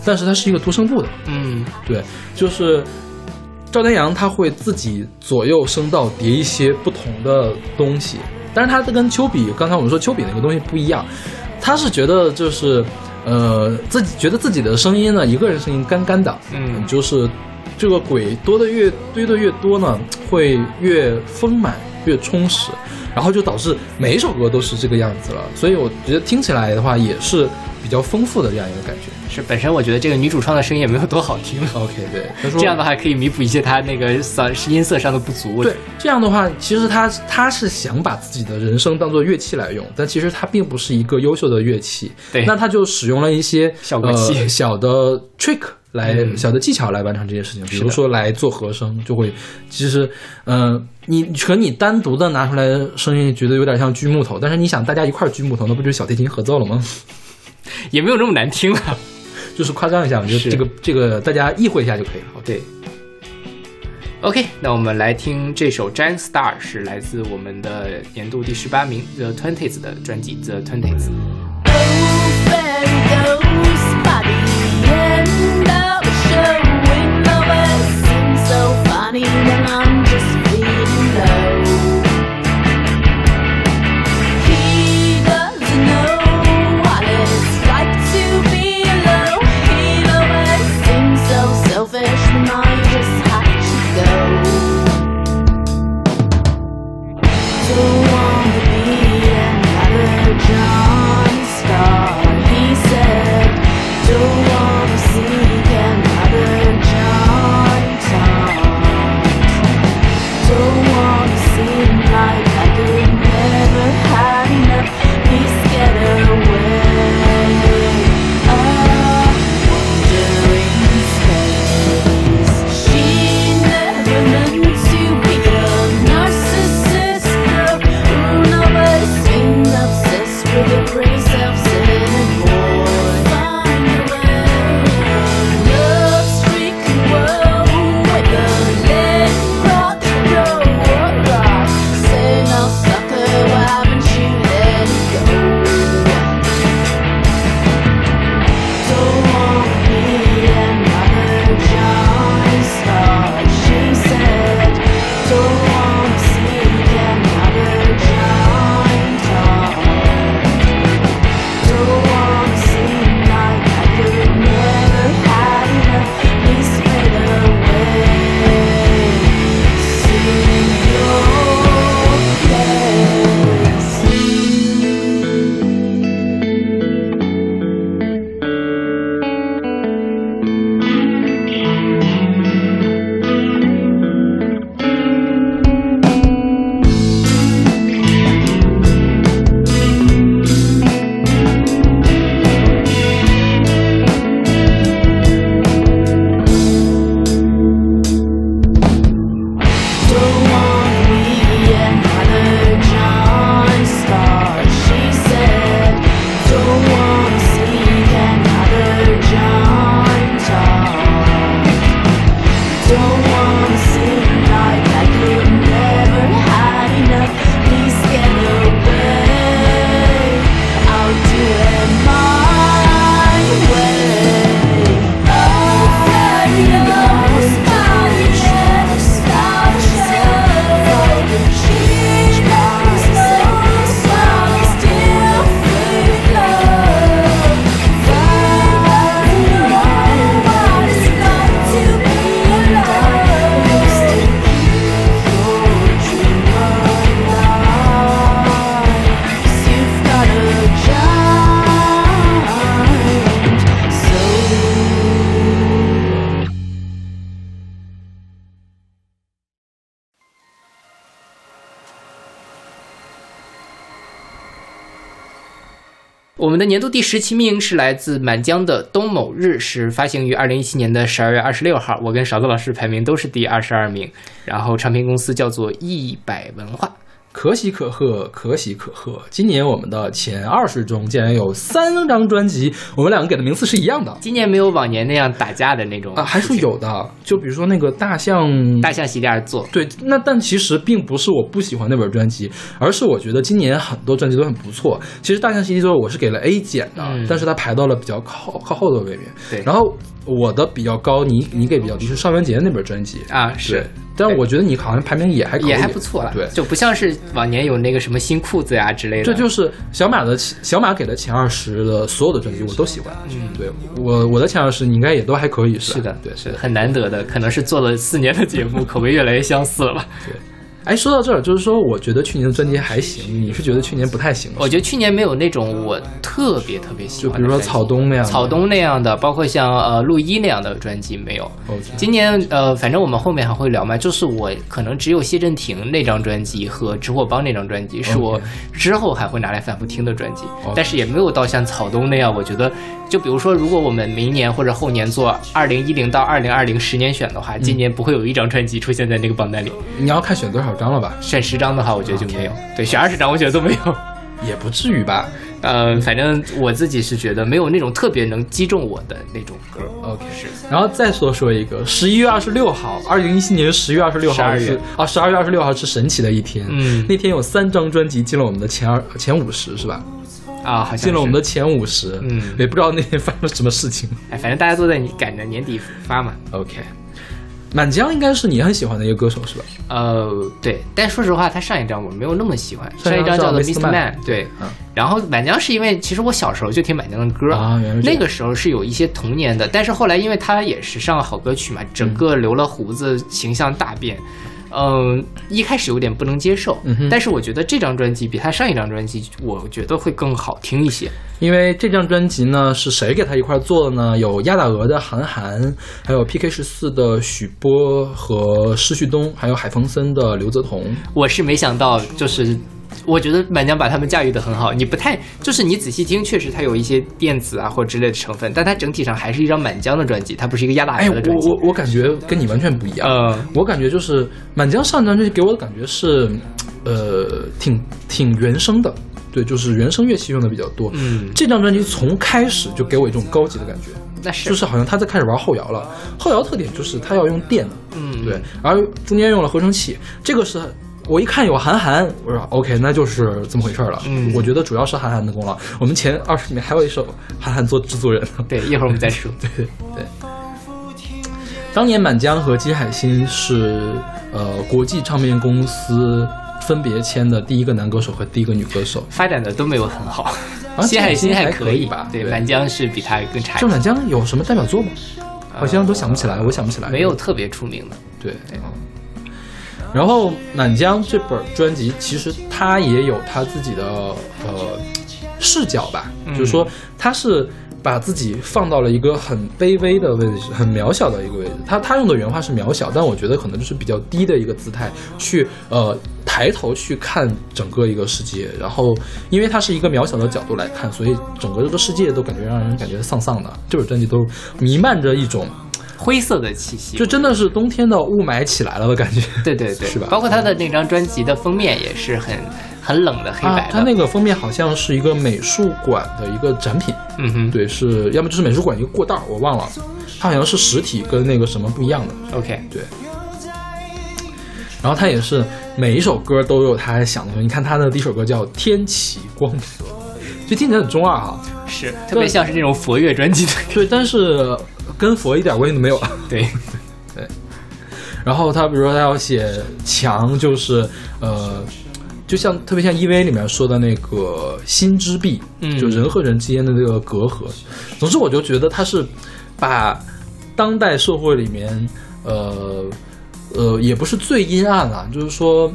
但是它是一个多声部的。嗯，对，就是赵丹阳他会自己左右声道叠一些不同的东西，但是他跟丘比，刚才我们说丘比那个东西不一样，他是觉得就是呃自己觉得自己的声音呢，一个人声音干干的，嗯就是这个鬼多的越堆的越多呢，会越丰满越充实，然后就导致每一首歌都是这个样子了，所以我觉得听起来的话也是比较丰富的这样一个感觉。是本身我觉得这个女主唱的声音也没有多好听，OK，对，这样的话可以弥补一些她那个嗓音色上的不足。对，这样的话，其实她她是想把自己的人声当做乐器来用，但其实她并不是一个优秀的乐器。对那她就使用了一些效果器呃、小的 trick 来、嗯小的技巧来完成这些事情，比如说来做和声，就会其实呃，你可你单独的拿出来声音，觉得有点像锯木头，但是你想大家一块儿锯木头，那不就是小提琴合奏了吗？也没有那么难听了。就是夸张一下，我觉得是这个这个大家意会一下就可以了。对。OK，那我们来听这首《Giant Star》，是来自我们的年度第十八名 The Twenties 的专辑《The Twenties》。so funny when I'm just feeling low. He doesn't know what it's like to be alone. He always seems so selfish when I just have to go. Don't want to be another John Star. He said, don't want to see. 年度第十七名是来自满江的《东某日》，是发行于二零一七年的十二月二十六号。我跟勺子老师排名都是第二十二名，然后唱片公司叫做一百。可喜可贺，可喜可贺！今年我们的前二十中竟然有三张专辑，我们两个给的名次是一样的今年没有往年那样打架的那种啊，还是有的。就比如说那个大象，大象席地而坐。对，那但其实并不是我不喜欢那本专辑，而是我觉得今年很多专辑都很不错。其实大象席地而坐我是给了 A 减的，嗯但是它排到了比较靠靠后的位面。对然后我的比较高，你你给比较低是尚雯婕那本专辑啊，是对，但我觉得你好像排名也还可以。也还不错了，对，就不像是往年有那个什么新裤子呀之类的。这就是小马的小马给的前二十的所有的专辑我都喜欢，嗯。对。我我的前二十你应该也都还可以吧？是的，对是的，很难得的，可能是做了四年的节目，口味越来越相似了吧。哎，说到这儿，就是说我觉得去年的专辑还行，你是觉得去年不太行？我觉得去年没有那种我特别特别喜欢就比如说草东那样的，草东那样的，包括像呃陆一那样的专辑没有。今年呃，反正我们后面还会聊嘛，就是我可能只有谢震廷那张专辑和直火帮那张专辑是我之后还会拿来反复听的专辑但是也没有到像草东那样，我觉得就比如说，如果我们明年或者后年做二零一零到二零二零十年选的话，今年不会有一张专辑出现在那个榜单里。你要看选多少张了吧？选十张的话，我觉得就没有；对，选二十张，我觉得都没有。也不至于吧呃，反正我自己是觉得没有那种特别能击中我的那种歌。？OK，是。然后再说说一个，十一月二十六号，二零一七年十月二十六号12是月啊，十二月二十六号是神奇的一天。嗯那天有三张专辑进了我们的前二前五十，是吧？啊，好像进了我们的前五十。嗯也不知道那天发生了什么事情。哎，反正大家都在赶着年底发嘛。OK，满江应该是你很喜欢的一个歌手，是吧？呃，对，但说实话，他上一张我没有那么喜欢，上一张叫做 Mr. Mr. Man，Man，对。嗯然后满江是因为其实我小时候就听满江的歌那个时候是有一些童年的，但是后来因为他也是上了好歌曲嘛，整个留了胡子，形象大变。嗯，一开始有点不能接受，嗯哼但是我觉得这张专辑比他上一张专辑，我觉得会更好听一些。因为这张专辑呢是谁给他一块做的呢？有亚打鹅的韩寒，还有 PK 十四的许波和施旭东，还有海峰森的刘泽彤。我是没想到，就是我觉得满江把他们驾驭的很好。你不太就是你仔细听，确实它有一些电子啊或之类的成分，但它整体上还是一张满江的专辑，它不是一个压大哎，我鹅的专辑。我我感觉跟你完全不一样。呃，我感觉就是满江上张专辑给我的感觉是，呃，挺挺原声的，对，就是原声乐器用的比较多。嗯，这张专辑从开始就给我一种高级的感觉，那是就是好像他在开始玩后摇了。后摇特点就是他要用电的，嗯对，而中间用了合成器，这个是。我一看有韩寒，我说 OK，那就是这么回事儿了。嗯我觉得主要是韩寒的功劳。我们前二十里面还有一首韩寒做制作人。对，一会儿我们再说。对对。当年满江和金海心是呃国际唱片公司分别签的第一个男歌手和第一个女歌手。发展的都没有很好，啊金海心还可以吧？对，满江是比他更差一些，这满江有什么代表作吗？好像都想不起来，我想不起来。没有特别出名的。对对。然后满江这本专辑，其实他也有他自己的呃视角吧，嗯就是说他是把自己放到了一个很卑微的位置，很渺小的一个位置。他他用的原话是渺小，但我觉得可能就是比较低的一个姿态去呃抬头去看整个一个世界。然后因为他是一个渺小的角度来看，所以整个这个世界都感觉让人感觉丧丧的。这本专辑都弥漫着一种。灰色的气息，就真的是冬天的雾霾起来了的感觉。对对对，是吧包括他的那张专辑的封面也是很很冷的黑白的。它那个封面好像是一个美术馆的一个展品，嗯哼，对，是要么就是美术馆一个过道，我忘了，它好像是实体跟那个什么不一样的，，OK，对。然后他也是每一首歌都有他想的你看他的第一首歌叫《天启光明》，就听起来很中二哈，是特别像是那种佛乐专辑的。对，但是跟佛一点关系都没有。对，对然后他比如说他要写墙，就是呃，就像特别像 EV 里面说的那个心之壁，嗯就人和人之间的这个隔阂。总之，我就觉得他是把当代社会里面，呃呃，也不是最阴暗了，就是说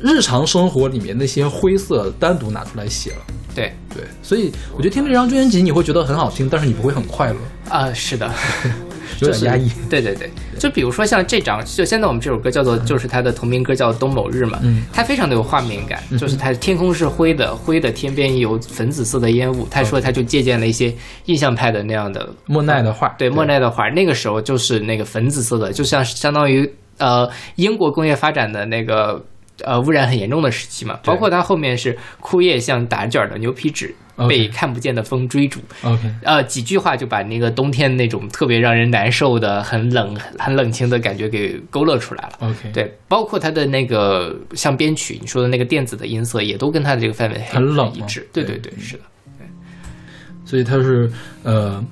日常生活里面那些灰色单独拿出来写了。对，对，所以我觉得听这张专辑你会觉得很好听，但是你不会很快乐。啊、是的，就是有点压抑。对对对，就比如说像这张，就现在我们这首歌叫做，就是它的同名歌叫《冬某日》嘛，嗯。它非常的有画面感，就是它天空是灰的，灰的天边有粉紫色的烟雾。他说他就借鉴了一些印象派的那样的莫奈的画，对莫奈的画，那个时候就是那个粉紫色的，就像相当于呃英国工业发展的那个呃污染很严重的时期嘛，包括它后面是枯叶像打卷儿的牛皮纸被看不见的风追逐，OK，呃几句话就把那个冬天那种特别让人难受的、很冷、很冷清的感觉给勾勒出来了。OK，，对，包括它的那个像编曲，你说的那个电子的音色，也都跟它的这个氛围很冷一致。对对对对，是的。所以它是呃，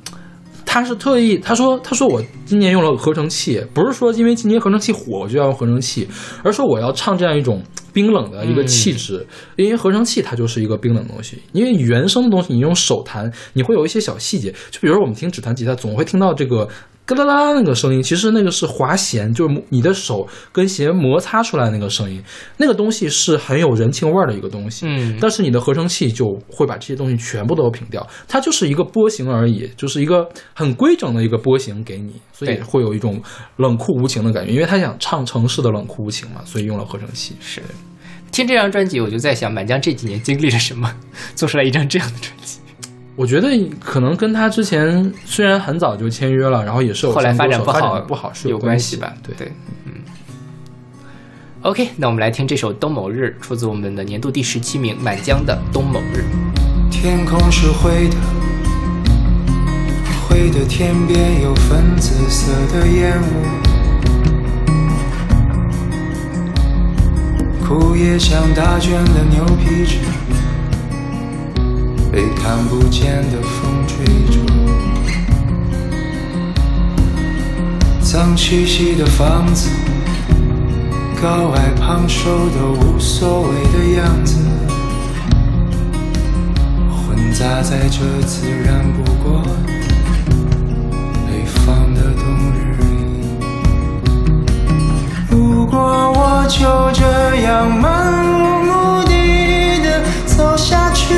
他是特意他说他说我今年用了合成器，不是说因为今年合成器火我就要用合成器，而是说我要唱这样一种冰冷的一个气质，因为合成器它就是一个冰冷的东西，因为原声的东西你用手弹，你会有一些小细节，就比如我们听指弹吉他，总会听到这个。咯啦啦那个声音，其实那个是滑弦，就是你的手跟弦摩擦出来那个声音，那个东西是很有人情味儿的一个东西。嗯但是你的合成器就会把这些东西全部都平掉，它就是一个波形而已，就是一个很规整的一个波形给你，所以会有一种冷酷无情的感觉。因为他想唱城市的冷酷无情嘛，所以用了合成器。是听这张专辑，我就在想，满江这几年经历了什么，做出来一张这样的专辑。我觉得可能跟他之前虽然很早就签约了，然后也是有后来发展不好，不好是有关系吧？对，对，嗯。OK，那我们来听这首《冬某日》，出自我们的年度第十七名满江的《冬某日》。天空是灰的，灰的天边有粉紫色的烟雾，枯叶像打卷的牛皮纸，被看不见的风追逐。脏兮兮的房子，高矮胖瘦都无所谓的样子。混杂在这自然不过北方的冬日里。如果我就这样漫无目的的走下去，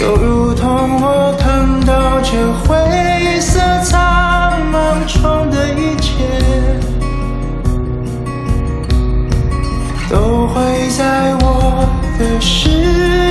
就如同我看到这灰色苍茫中的一切。都会在我的世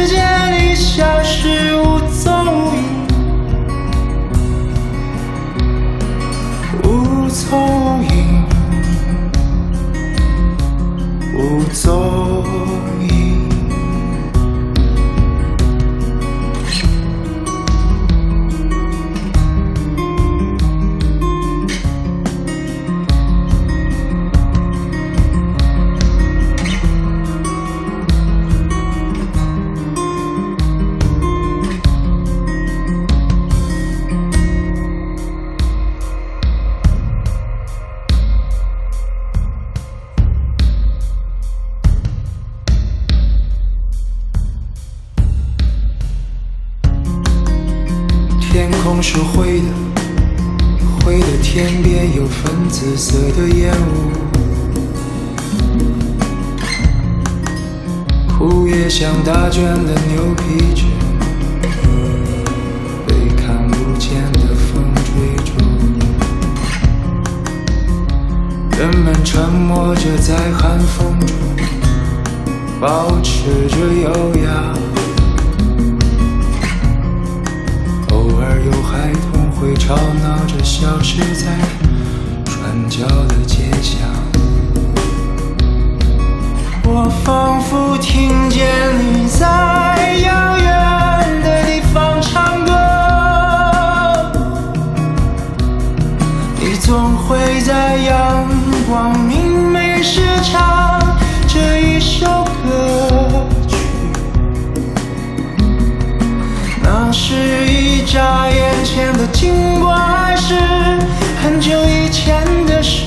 卷的牛皮纸，被看不见的风追逐。人们沉默着在寒风中，保持着优雅。偶尔有孩童会吵闹着消失在转角的街巷，我仿佛听见你在遥远的地方唱歌，你总会在阳光明媚时唱这一首歌曲。那是一眨眼前的经过，还是很久以前的事？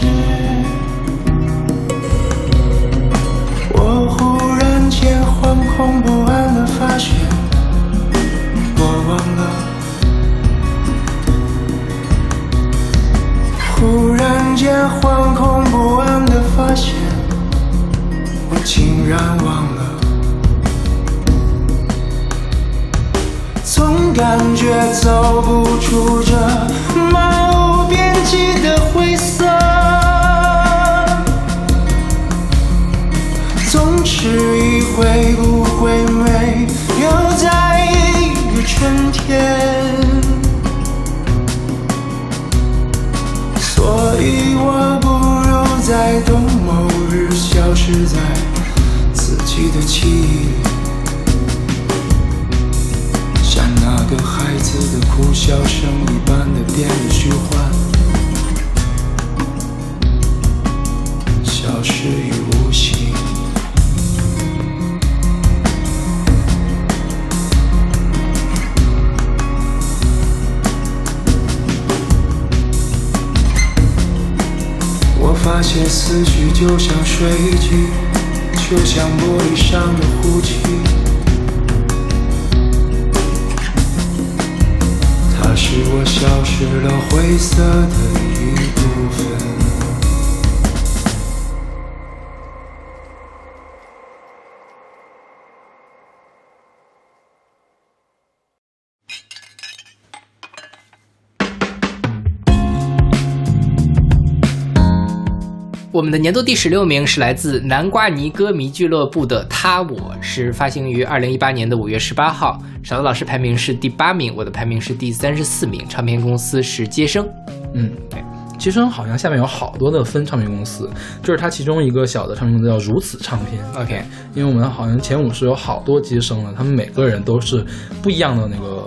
们的年度第十六名是来自南瓜泥歌迷俱乐部的《他我》，是发行于二零一八年的五月十八号。勺子老师排名是第八名，我的排名是第三十四名。唱片公司是接生。嗯，对。其实好像下面有好多的分唱片公司，就是它其中一个小的唱片公司叫如此唱片。OK，因为我们好像前五是有好多接生了，他们每个人都是不一样的那个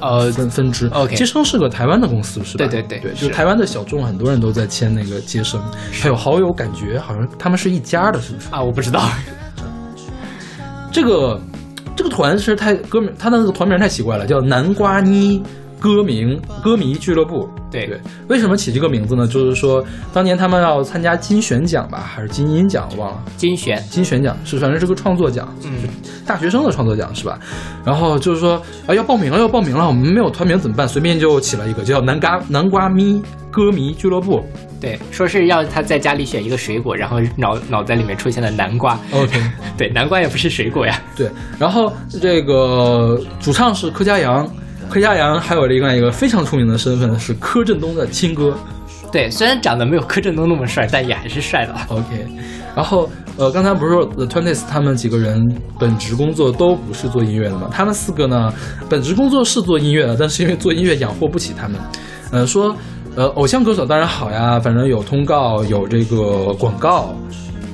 呃分分支。OK 接生是个台湾的公司是吧？对对对对，就台湾的小众很多人都在签那个接生，还有好友感觉好像他们是一家的，是不是？啊，我不知道。这个这个团是太哥们，他的那个团名太奇怪了，叫南瓜妮歌名歌迷俱乐部。对对，为什么起这个名字呢？就是说当年他们要参加金选奖吧，还是金音奖，我忘了。金选，金选奖是反正是个创作奖，嗯，大学生的创作奖是吧？然后就是说啊要报名了要报名了，我们没有团名怎么办？随便就起了一个叫南瓜南瓜咪歌迷俱乐部。对，说是要他在家里选一个水果，然后脑脑袋里面出现了南瓜。OK，对，南瓜也不是水果呀。对，然后这个主唱是柯佳阳，柯佳阳还有另外一个非常出名的身份是柯震东的亲哥。对，虽然长得没有柯震东那么帅，但也还是帅的。OK，然后呃，刚才不是说 The Twenties 他们几个人本职工作都不是做音乐的嘛？他们四个呢，本职工作是做音乐的，但是因为做音乐养活不起他们，呃，说呃，偶像歌手当然好呀，反正有通告，有这个广告。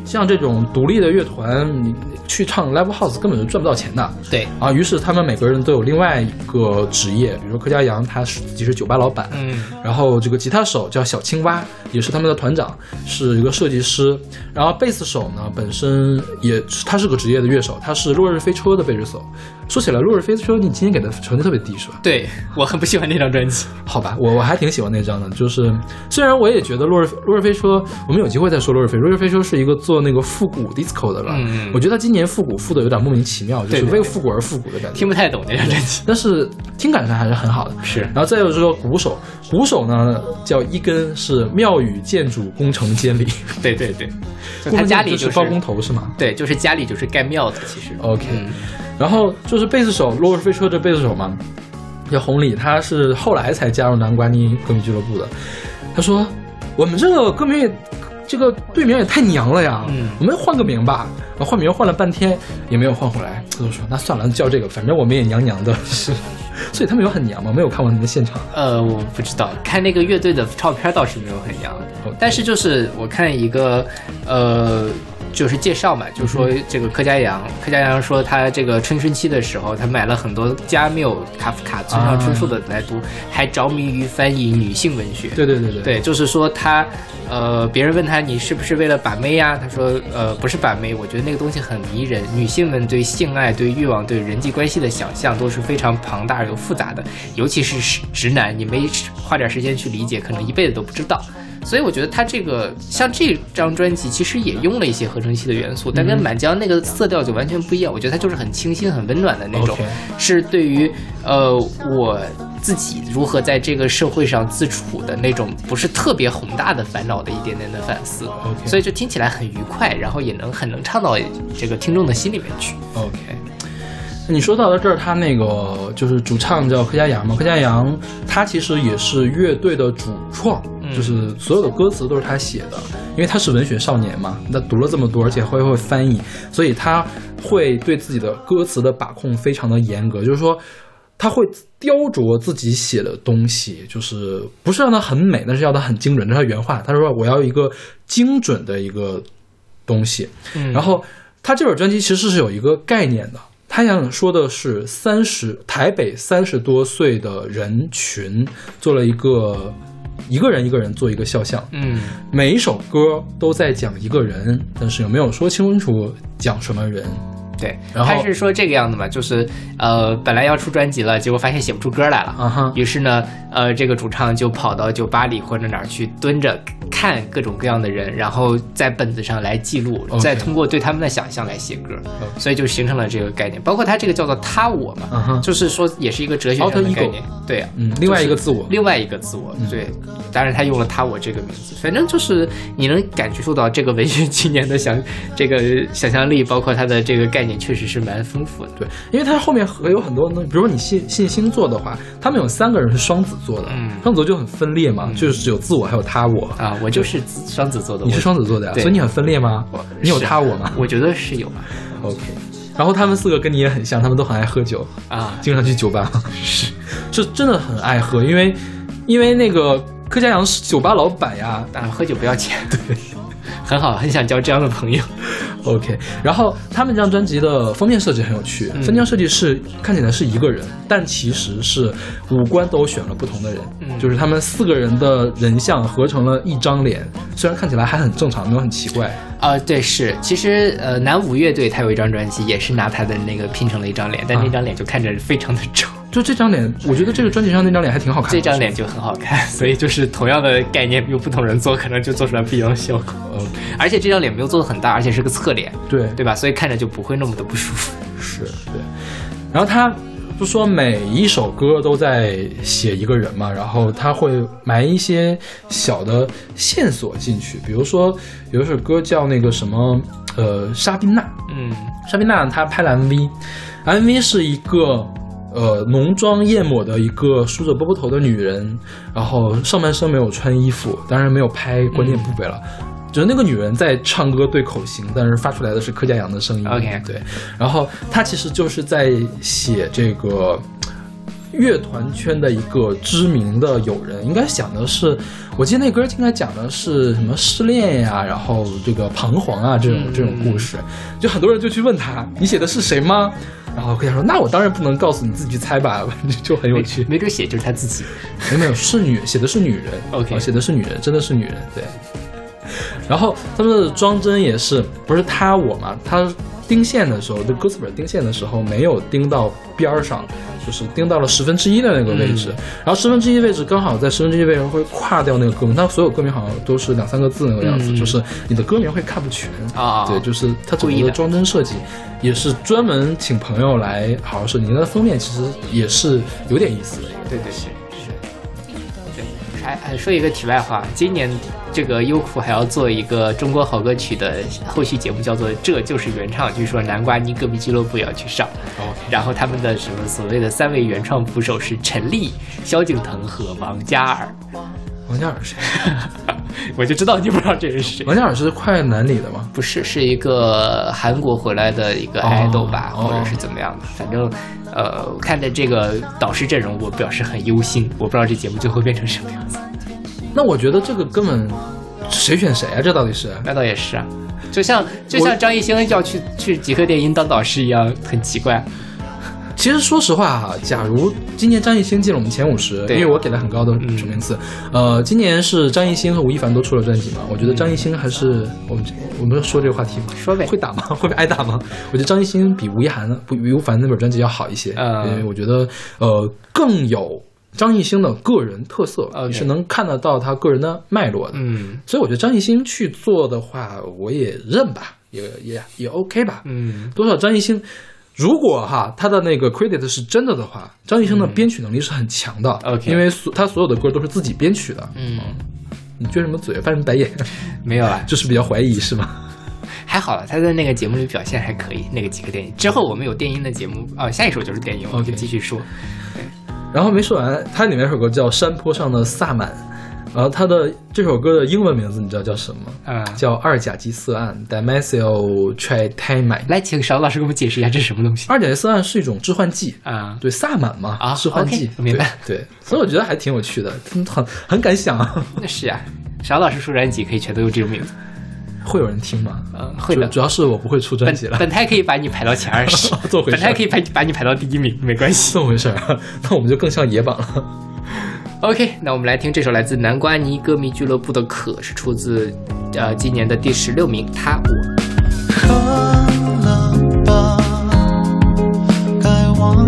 像这种独立的乐团，你去唱 live house 根本就赚不到钱的。对，啊，于是他们每个人都有另外一个职业，比如说柯佳阳，他是自己是酒吧老板，嗯，然后这个吉他手叫小青蛙，也是他们的团长，是一个设计师。然后贝斯手呢，本身也他是个职业的乐手，他是落日飞车的贝斯手。说起来，落日飞车，你今天给的成绩特别低，是吧？对我很不喜欢那张专辑。好吧，我我还挺喜欢那张的，就是虽然我也觉得落日落日飞车，我们有机会再说落日飞。落日飞车是一个做那个复古 disco 的吧？嗯我觉得他今年复古复的有点莫名其妙，就是为复古而复古的感觉。听不太懂那张专辑。但是听感上还是很好的。是然后再有这个鼓手，鼓手呢叫一根，是庙宇建筑工程监理，对对对，他家里就是包工头是吗对，就是家里就是盖庙的，其实。？OK，、嗯然后就是贝斯手落日飞车的贝斯手嘛，叫红礼，他是后来才加入南瓜妮歌迷俱乐部的。他说：“我们这个歌名也，这个队名也太娘了呀，嗯我们换个名吧。”换名换了半天也没有换回来，他就说：“那算了，叫这个，反正我们也娘娘的。”是，所以他们有很娘吗？没有看过他们现场。呃，我不知道，看那个乐队的照片倒是没有很娘但是就是我看一个呃。就是介绍嘛，就说这个柯佳阳，柯佳阳说他这个青春期的时候，他买了很多加缪、卡夫卡、村上春树的来读，还着迷于翻译女性文学。对对对对对，就是说他，呃，别人问他你是不是为了把妹呀、他说，呃，不是把妹，我觉得那个东西很迷人。女性们对性爱、对欲望、对人际关系的想象都是非常庞大又复杂的，尤其是直男，你没花点时间去理解，可能一辈子都不知道。所以我觉得他这个像这张专辑，其实也用了一些合成器的元素，但跟满江那个色调就完全不一样。我觉得它就是很清新、很温暖的那种是对于呃我自己如何在这个社会上自处的那种不是特别宏大的烦恼的一点点的反思。所以就听起来很愉快，然后也能很能唱到这个听众的心里面去。OK，你说到了这儿，他那个就是主唱叫柯佳阳嘛，柯佳阳他其实也是乐队的主创，嗯就是所有的歌词都是他写的，因为他是文学少年嘛，他读了这么多，而且会会翻译，所以他会对自己的歌词的把控非常的严格，就是说。他会雕琢自己写的东西，就是不是让它很美，但是要它很精准。这是他原话，他说我要一个精准的一个东西。嗯然后他这本专辑其实是有一个概念的，他想说的是三十台北三十多岁的人群做了一个一个人一个人做一个肖像，嗯每一首歌都在讲一个人，但是有没有说清楚讲什么人？对，他是说这个样子嘛，就是呃，本来要出专辑了，结果发现写不出歌来了，于是呢，呃，这个主唱就跑到酒吧里或者哪儿去蹲着看各种各样的人，然后在本子上来记录再通过对他们的想象来写歌。所以就形成了这个概念。包括他这个叫做他我嘛，就是说也是一个哲学上的概念。对另外一个自我，另外一个自我，嗯。对，当然他用了他我这个名字，反正就是你能感觉受到这个文学青年的想这个想象力，包括他的这个概念，确实是蛮丰富的。对，因为它后面还有很多东西，比如说你信信星座的话，他们有三个人是双子座的，嗯双子座就很分裂嘛，就是只有自我还有他我。啊，我就是双子座的，你是双子座的呀，对所以你很分裂吗？你有他我吗我觉得是有？OK。然后他们四个跟你也很像，他们都很爱喝酒，啊，经常去酒吧，是，就真的很爱喝，因为因为那个柯佳阳是酒吧老板呀。啊，喝酒不要钱，对，很好，很想交这样的朋友。OK，然后他们这张专辑的封面设计很有趣，嗯。封面设计是看起来是一个人，但其实是五官都选了不同的人，嗯。就是他们四个人的人像合成了一张脸，虽然看起来还很正常，没有很奇怪。啊，对，是，其实呃，南舞乐队他有一张专辑，也是拿他的那个拼成了一张脸，但啊。那张脸就看着非常的丑，就这张脸，我觉得这个专辑上那张脸还挺好看的。这张脸就很好看，所以就是同样的概念，用不同人做，可能就做出来不一样的效果。OK，而且这张脸没有做的很大，而且是个侧脸，对对吧？所以看着就不会那么的不舒服。是，对。然后他就说每一首歌都在写一个人嘛，然后他会埋一些小的线索进去，比如说有一首歌叫那个什么呃莎宾娜，嗯莎宾娜她拍了 MV，MV 是一个呃浓妆艳抹的一个梳着波波头的女人，然后上半身没有穿衣服，当然没有拍关键部位了。就是那个女人在唱歌对口型，但是发出来的是柯佳阳的声音。OK 对，然后她其实就是在写这个乐团圈的一个知名的友人，应该讲的是，我记得那歌应该讲的是什么失恋呀，然后这个彷徨啊这种嗯这种故事，就很多人就去问他，你写的是谁吗？然后跟他说，那我当然不能告诉你，自己去猜吧，就很有趣。没准写就是他自己。没有没有，是女写的是女人 OK 哦写的是女人，真的是女人，对。然后他们的装帧也是，不是他我嘛？他钉线的时候，就歌词本钉线的时候没有钉到边儿上，就是盯到了十分之一的那个位置。嗯然后十分之一位置刚好在十分之一位置会跨掉那个歌名，它所有歌名好像都是两三个字那个样子，嗯就是你的歌名会看不全啊对，就是它整个的装帧设计也是专门请朋友来好好设计。那封面其实也是有点意思的。对对。对，还还说一个题外话，今年这个优酷还要做一个中国好歌曲的后续节目，叫做《这就是原唱》，据说南瓜泥隔壁俱乐部也要去上。哦然后他们的什么所谓的三位原创捕手是陈粒、萧敬腾和王嘉尔，王嘉尔是谁？我就知道你不知道这人是谁。王嘉尔是快男里的吗？不是，是一个韩国回来的一个 idol 吧，哦或者是怎么样的。反正，呃，看着这个导师阵容，我表示很忧心。我不知道这节目最后变成什么样子。那我觉得这个根本谁选谁啊？这到底是？那倒也是啊，就像就像张艺兴要去去极客电音当导师一样，很奇怪。其实说实话哈，假如今年张艺兴进了我们前五十，因为我给了很高的嗯名次，呃，今年是张艺兴和吴亦凡都出了专辑嘛，我觉得张艺兴还是我们我们说这个话题吗？说呗会打吗？会被挨打吗？我觉得张艺兴比吴亦涵不吴亦凡那本专辑要好一些，嗯因为我觉得呃更有张艺兴的个人特色你是能看得到他个人的脉络的。嗯所以我觉得张艺兴去做的话，我也认吧，也也也 OK 吧。嗯多少张艺兴，如果哈他的那个 credit 是真的的话，张艺兴的编曲能力是很强的。OK 因为所他所有的歌都是自己编曲的。嗯，你撅什么嘴，翻什么白眼？没有啊，就是比较怀疑是吗？还好了，他在那个节目里表现还可以。那个几个电影之后，我们有电音的节目哦，下一首就是电音，我们 OK 继续说。然后没说完，它里面有首歌叫《山坡上的萨满》，然后他的这首歌的英文名字你知道叫什么？嗯叫二甲基色胺 （Dimethyl Trimine）。来，请邵老师给我们解释一下这是什么东西二甲基色胺是一种致幻剂，啊？对，萨满嘛，啊致幻剂明白对。对，所以我觉得还挺有趣的，很很很敢想啊。那 是啊，邵老师出专辑可以全都用这种名字，会有人听吗？嗯，会的主。要是我不会出专辑了，本台可以把你排到前二十 本台可以排把你排到第一名，没关系。这么回事儿，那我们就更像野榜了。OK，那我们来听这首来自南瓜泥歌迷俱乐部的《可》，是出自呃今年的第十六名。他我喝了吧，该忘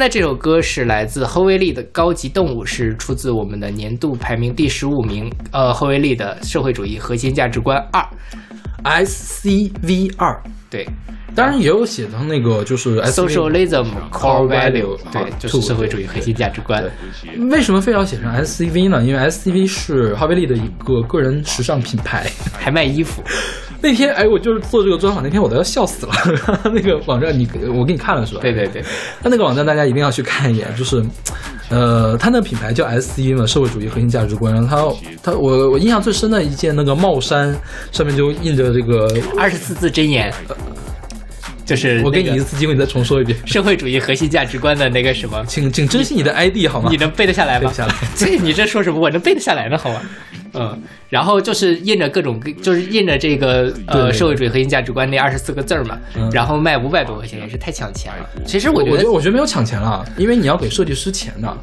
在这首歌是来自后卫力的《高级动物》，是出自我们的年度排名第十五名，呃，后卫力的《社会主义核心价值观二》。SCV 二，对当然也有写成那个就是 SV，Socialism Core Value，对就是社会主义核心价值观。为什么非要写成 SCV 呢？因为 SCV 是哈维利的一个个人时尚品牌，还卖衣服，那天哎，我就是做这个专访那天，我都要笑死了。那个网站你我给你看了是吧？对对对，他那个网站大家一定要去看一眼，就是，呃，他那品牌叫 SC 嘛，社会主义核心价值观。然后他他我我印象最深的一件那个帽衫，上面就印着这个，二十四字真言，就是我给你一次机会，你再重说一遍，社会主义核心价值观的那个什么，请请珍惜你的 ID 好吗？你能背得下来吗？背得下来 这你这说什么？我能背得下来呢，好吗？嗯，然后就是印着各种，就是印着这个呃社会主义核心价值观那二十四个字儿嘛，嗯。然后卖五百多块钱，也是太抢钱了。其实我觉得我觉得，我觉得没有抢钱了，因为你要给设计师钱的，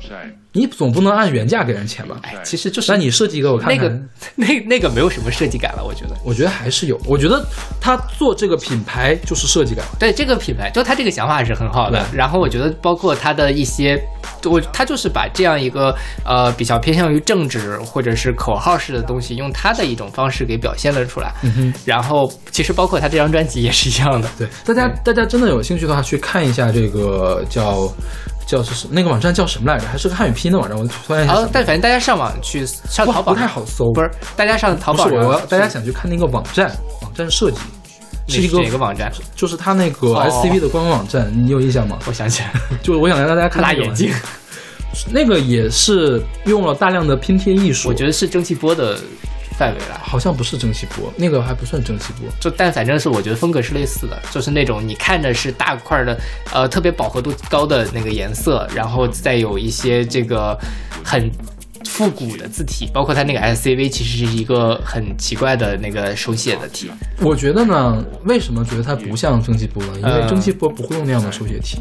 你总不能按原价给人钱吧？哎，其实就是那你设计一个我看看，那个那那个没有什么设计感了，我觉得。我觉得还是有，我觉得他做这个品牌就是设计感。对这个品牌，就他这个想法是很好的。然后我觉得，包括他的一些，我他就是把这样一个呃比较偏向于政治或者是口号式的东西，用他的一种方式给表现了出来。嗯哼。然后其实包括他这张专辑也是一样的。对，大家大家真的有兴趣的话，去看一下这个叫叫是什那个网站叫什么来着？还是个汉语拼音的网站，我突然想，但反正大家上网去上淘宝不太好搜，不是大家上淘不是宝我要大家想去看那个网站，网站设计。是一个哪个网站？就是他那个哦 SCP 的官方网站，你有印象吗？我想起来了，就是我想让大家看那个辣眼睛，那个也是用了大量的拼贴艺术，我觉得是蒸汽波的范围了。好像不是蒸汽波，那个还不算蒸汽波。就但反正是我觉得风格是类似的，就是那种你看着是大块的，呃，特别饱和度高的那个颜色，然后再有一些这个很复古的字体，包括它那个 SCV 其实是一个很奇怪的那个手写的体。我觉得呢，为什么觉得它不像蒸汽波呢？因为嗯蒸汽波不会用那样的手写体。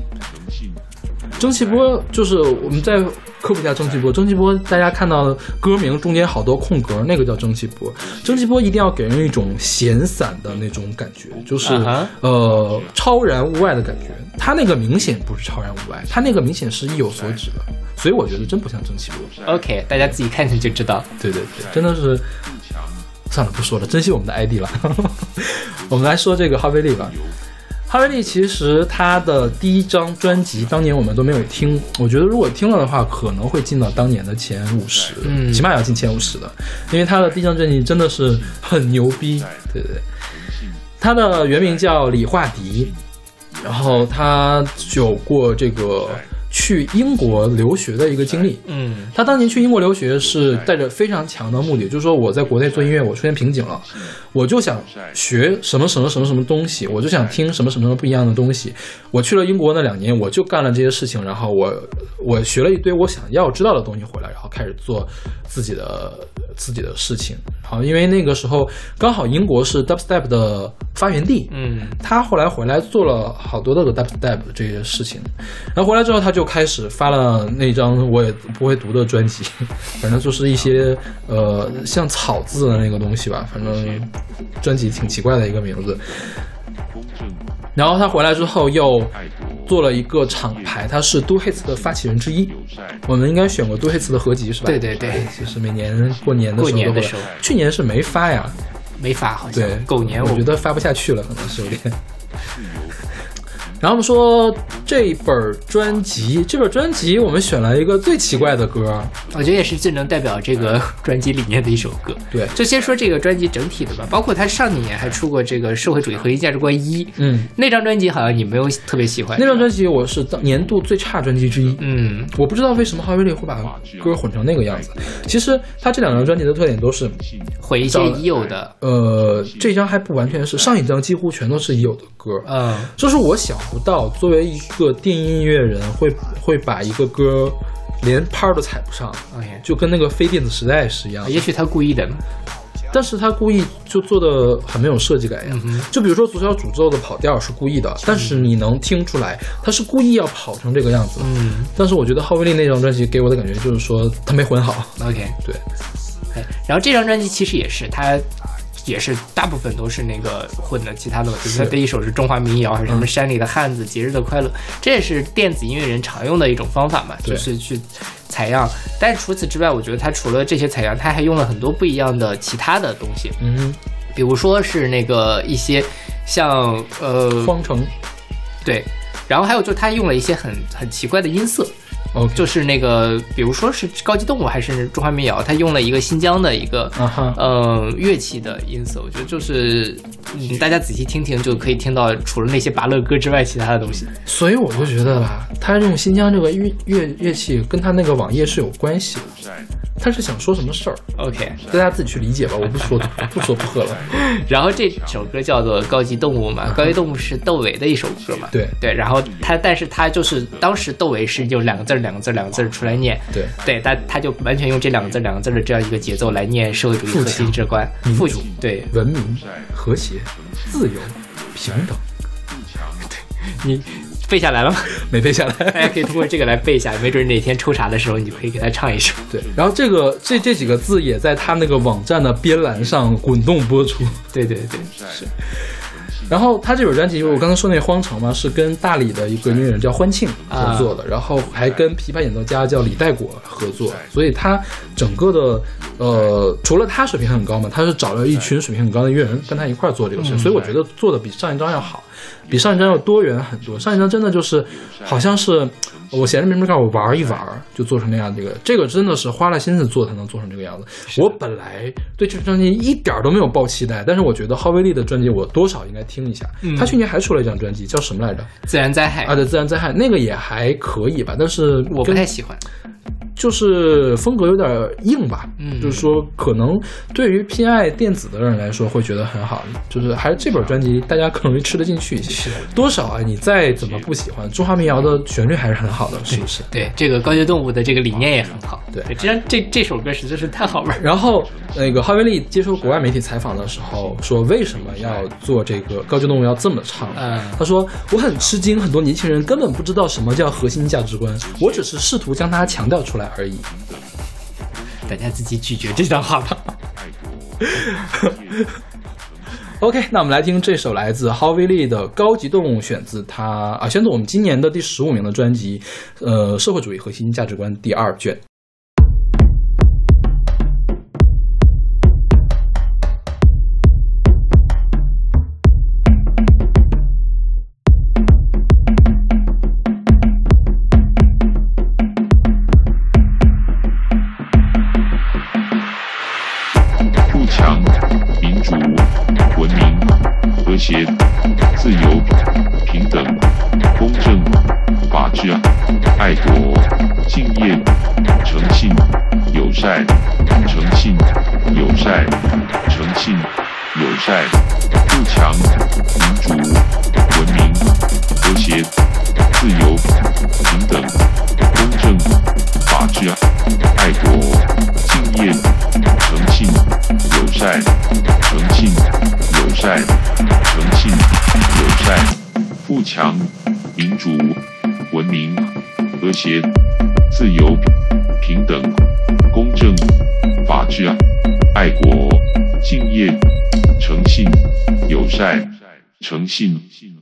蒸汽波就是我们再科普一下蒸汽波。蒸汽波大家看到歌名中间好多空格，那个叫蒸汽波。蒸汽波一定要给人一种闲散的那种感觉，就是、呃超然物外的感觉。它那个明显不是超然物外，它那个明显是意有所指的。所以我觉得真不像蒸汽波。OK，大家自己看看就知道。对对对，真的是。算了，不说了，珍惜我们的 ID 了。我们来说这个哈贝利吧。哈维利其实他的第一张专辑，当年我们都没有听。我觉得如果听了的话，可能会进到当年的前五十，嗯起码要进前五十的，因为他的第一张专辑真的是很牛逼。对对对，他的原名叫李化迪，然后他有过这个去英国留学的一个经历。嗯他当年去英国留学是带着非常强的目的，就是说我在国内做音乐，我出现瓶颈了，我就想学什么什么什么什么东西，我就想听什么什么什么不一样的东西。我去了英国那两年，我就干了这些事情，然后我我学了一堆我想要知道的东西回来，然后开始做自己的自己的事情。好，因为那个时候刚好英国是 dubstep 的发源地，嗯。他后来回来做了好多的 dubstep 这些事情，然后回来之后他就开始发了那张我也不会读的专辑，反正就是一些呃像草字的那个东西吧，反正专辑挺奇怪的一个名字。然后他回来之后又做了一个厂牌，他是 Do Hits 的发起人之一。我们应该选过 Do Hits 的合集是吧？对对对就是每年过年的时候过年的时候去年是没发呀，没发好像。对，狗年我觉得发不下去了，可能是有点。然后我们说这本专辑，这本专辑我们选了一个最奇怪的歌，我觉得也是最能代表这个专辑理念的一首歌。对就先说这个专辑整体的吧，包括他上几年还出过这个《社会主义核心价值观一》，嗯，那张专辑好像你没有特别喜欢。那张专辑我是年度最差专辑之一。嗯，我不知道为什么哈维利会把歌混成那个样子。其实他这两张专辑的特点都是，回一些已有的，呃，这张还不完全是，上一张几乎全都是已有的歌。嗯就是我想不到，作为一个电音音乐人，会会把一个歌连拍儿都踩不上，，OK，就跟那个非电子时代是一样的。也许他故意的，但是他故意就做的很没有设计感呀。就比如说《左小诅咒》的跑调是故意的，但是你能听出来他是故意要跑成这个样子。嗯但是我觉得浩威利那张专辑给我的感觉就是说他没混好。，OK，对，对。然后这张专辑其实也是他。也是大部分都是那个混的，其他的，比如说一首是中华民谣，还是什么嗯山里的汉子、节日的快乐，这也是电子音乐人常用的一种方法嘛，就是去采样。但是除此之外，我觉得他除了这些采样，他还用了很多不一样的其他的东西，嗯。比如说是那个一些像呃，方程，对，然后还有就是他用了一些很很奇怪的音色，OK，就是那个，比如说是高级动物还是中华民谣，它用了一个新疆的一个呃乐器的音色，我觉得就是嗯，大家仔细听听就可以听到，除了那些拔乐歌之外，其他的东西。所以我就觉得吧，他用新疆这个乐乐乐器跟他那个网页是有关系的。他是想说什么事儿，OK，大家自己去理解吧，我不说 不说不喝了。然后这首歌叫做《高级动物》嘛，《高级动物》是窦唯的一首歌嘛。对。对，然后他，但是他就是当时窦唯是就两个字儿两个字儿两个字儿出来念。对。对，他他就完全用这两个字儿两个字儿的这样一个节奏来念社会主义核心之观，父民主对。文明、和谐、自由、平等，你背下来了吗？没背下来。大家可以通过这个来背一下，没准哪天抽查的时候，你就可以给他唱一首。对，然后这个这这几个字也在他那个网站的边栏上滚动播出。对对对，是然后他这本专辑，我刚才说那《荒城》嘛，是跟大理的一个音乐人叫欢庆合作的，然后还跟琵琶演奏家叫李代果合作，所以他整个的呃，除了他水平很高嘛，他是找了一群水平很高的音乐人跟他一块做这个事，所以我觉得做的比上一张要好，比上一张要多元很多。上一张真的就是好像是我闲着没事干，我玩一玩就做成那样。这个这个真的是花了心思做才能做成这个样子。我本来对这张专辑一点儿都没有抱期待，但是我觉得浩威利的专辑我多少应该听一下。他去年还出了一张专辑，叫什么来着？自然灾害，啊，对，自然灾害那个也还可以吧，但是我不太喜欢。就是风格有点硬吧，嗯就是说可能对于偏爱电子的人来说会觉得很好，就是还是这本专辑大家更容易吃得进去一些。是多少啊，你再怎么不喜欢中华民谣的旋律还是很好的，是不是？对这个高级动物的这个理念也很好。对这张这这首歌实在是太好玩儿。然后，那个哈维利接受国外媒体采访的时候说，为什么要做这个高级动物要这么唱？嗯他说我很吃惊，很多年轻人根本不知道什么叫核心价值观，我只是试图将它强调出来而已。大家自己咀嚼这段话吧。OK，那我们来听这首来自 h o w i Lee 的《高级动物》，选自他啊，选自我们今年的第十五名的专辑，呃，《社会主义核心价值观》第二卷。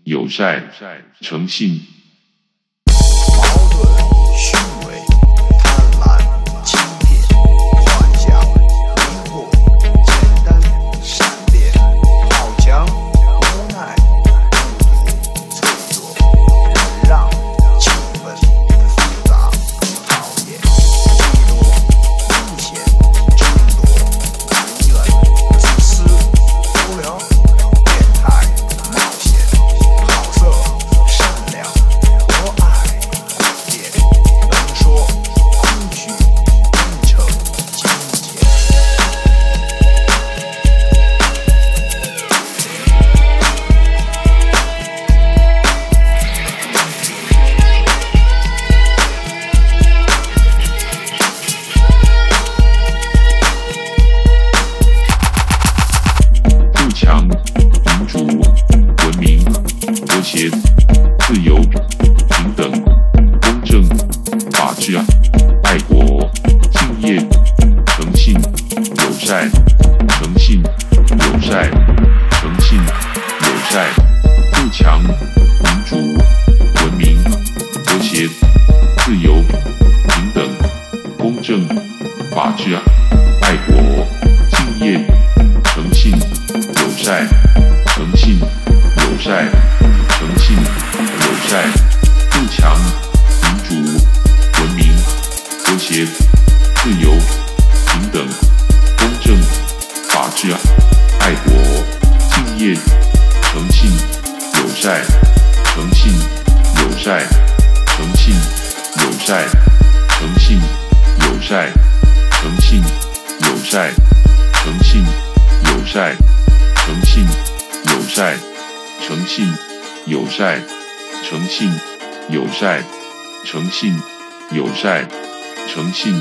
友善、诚信。矛盾、信、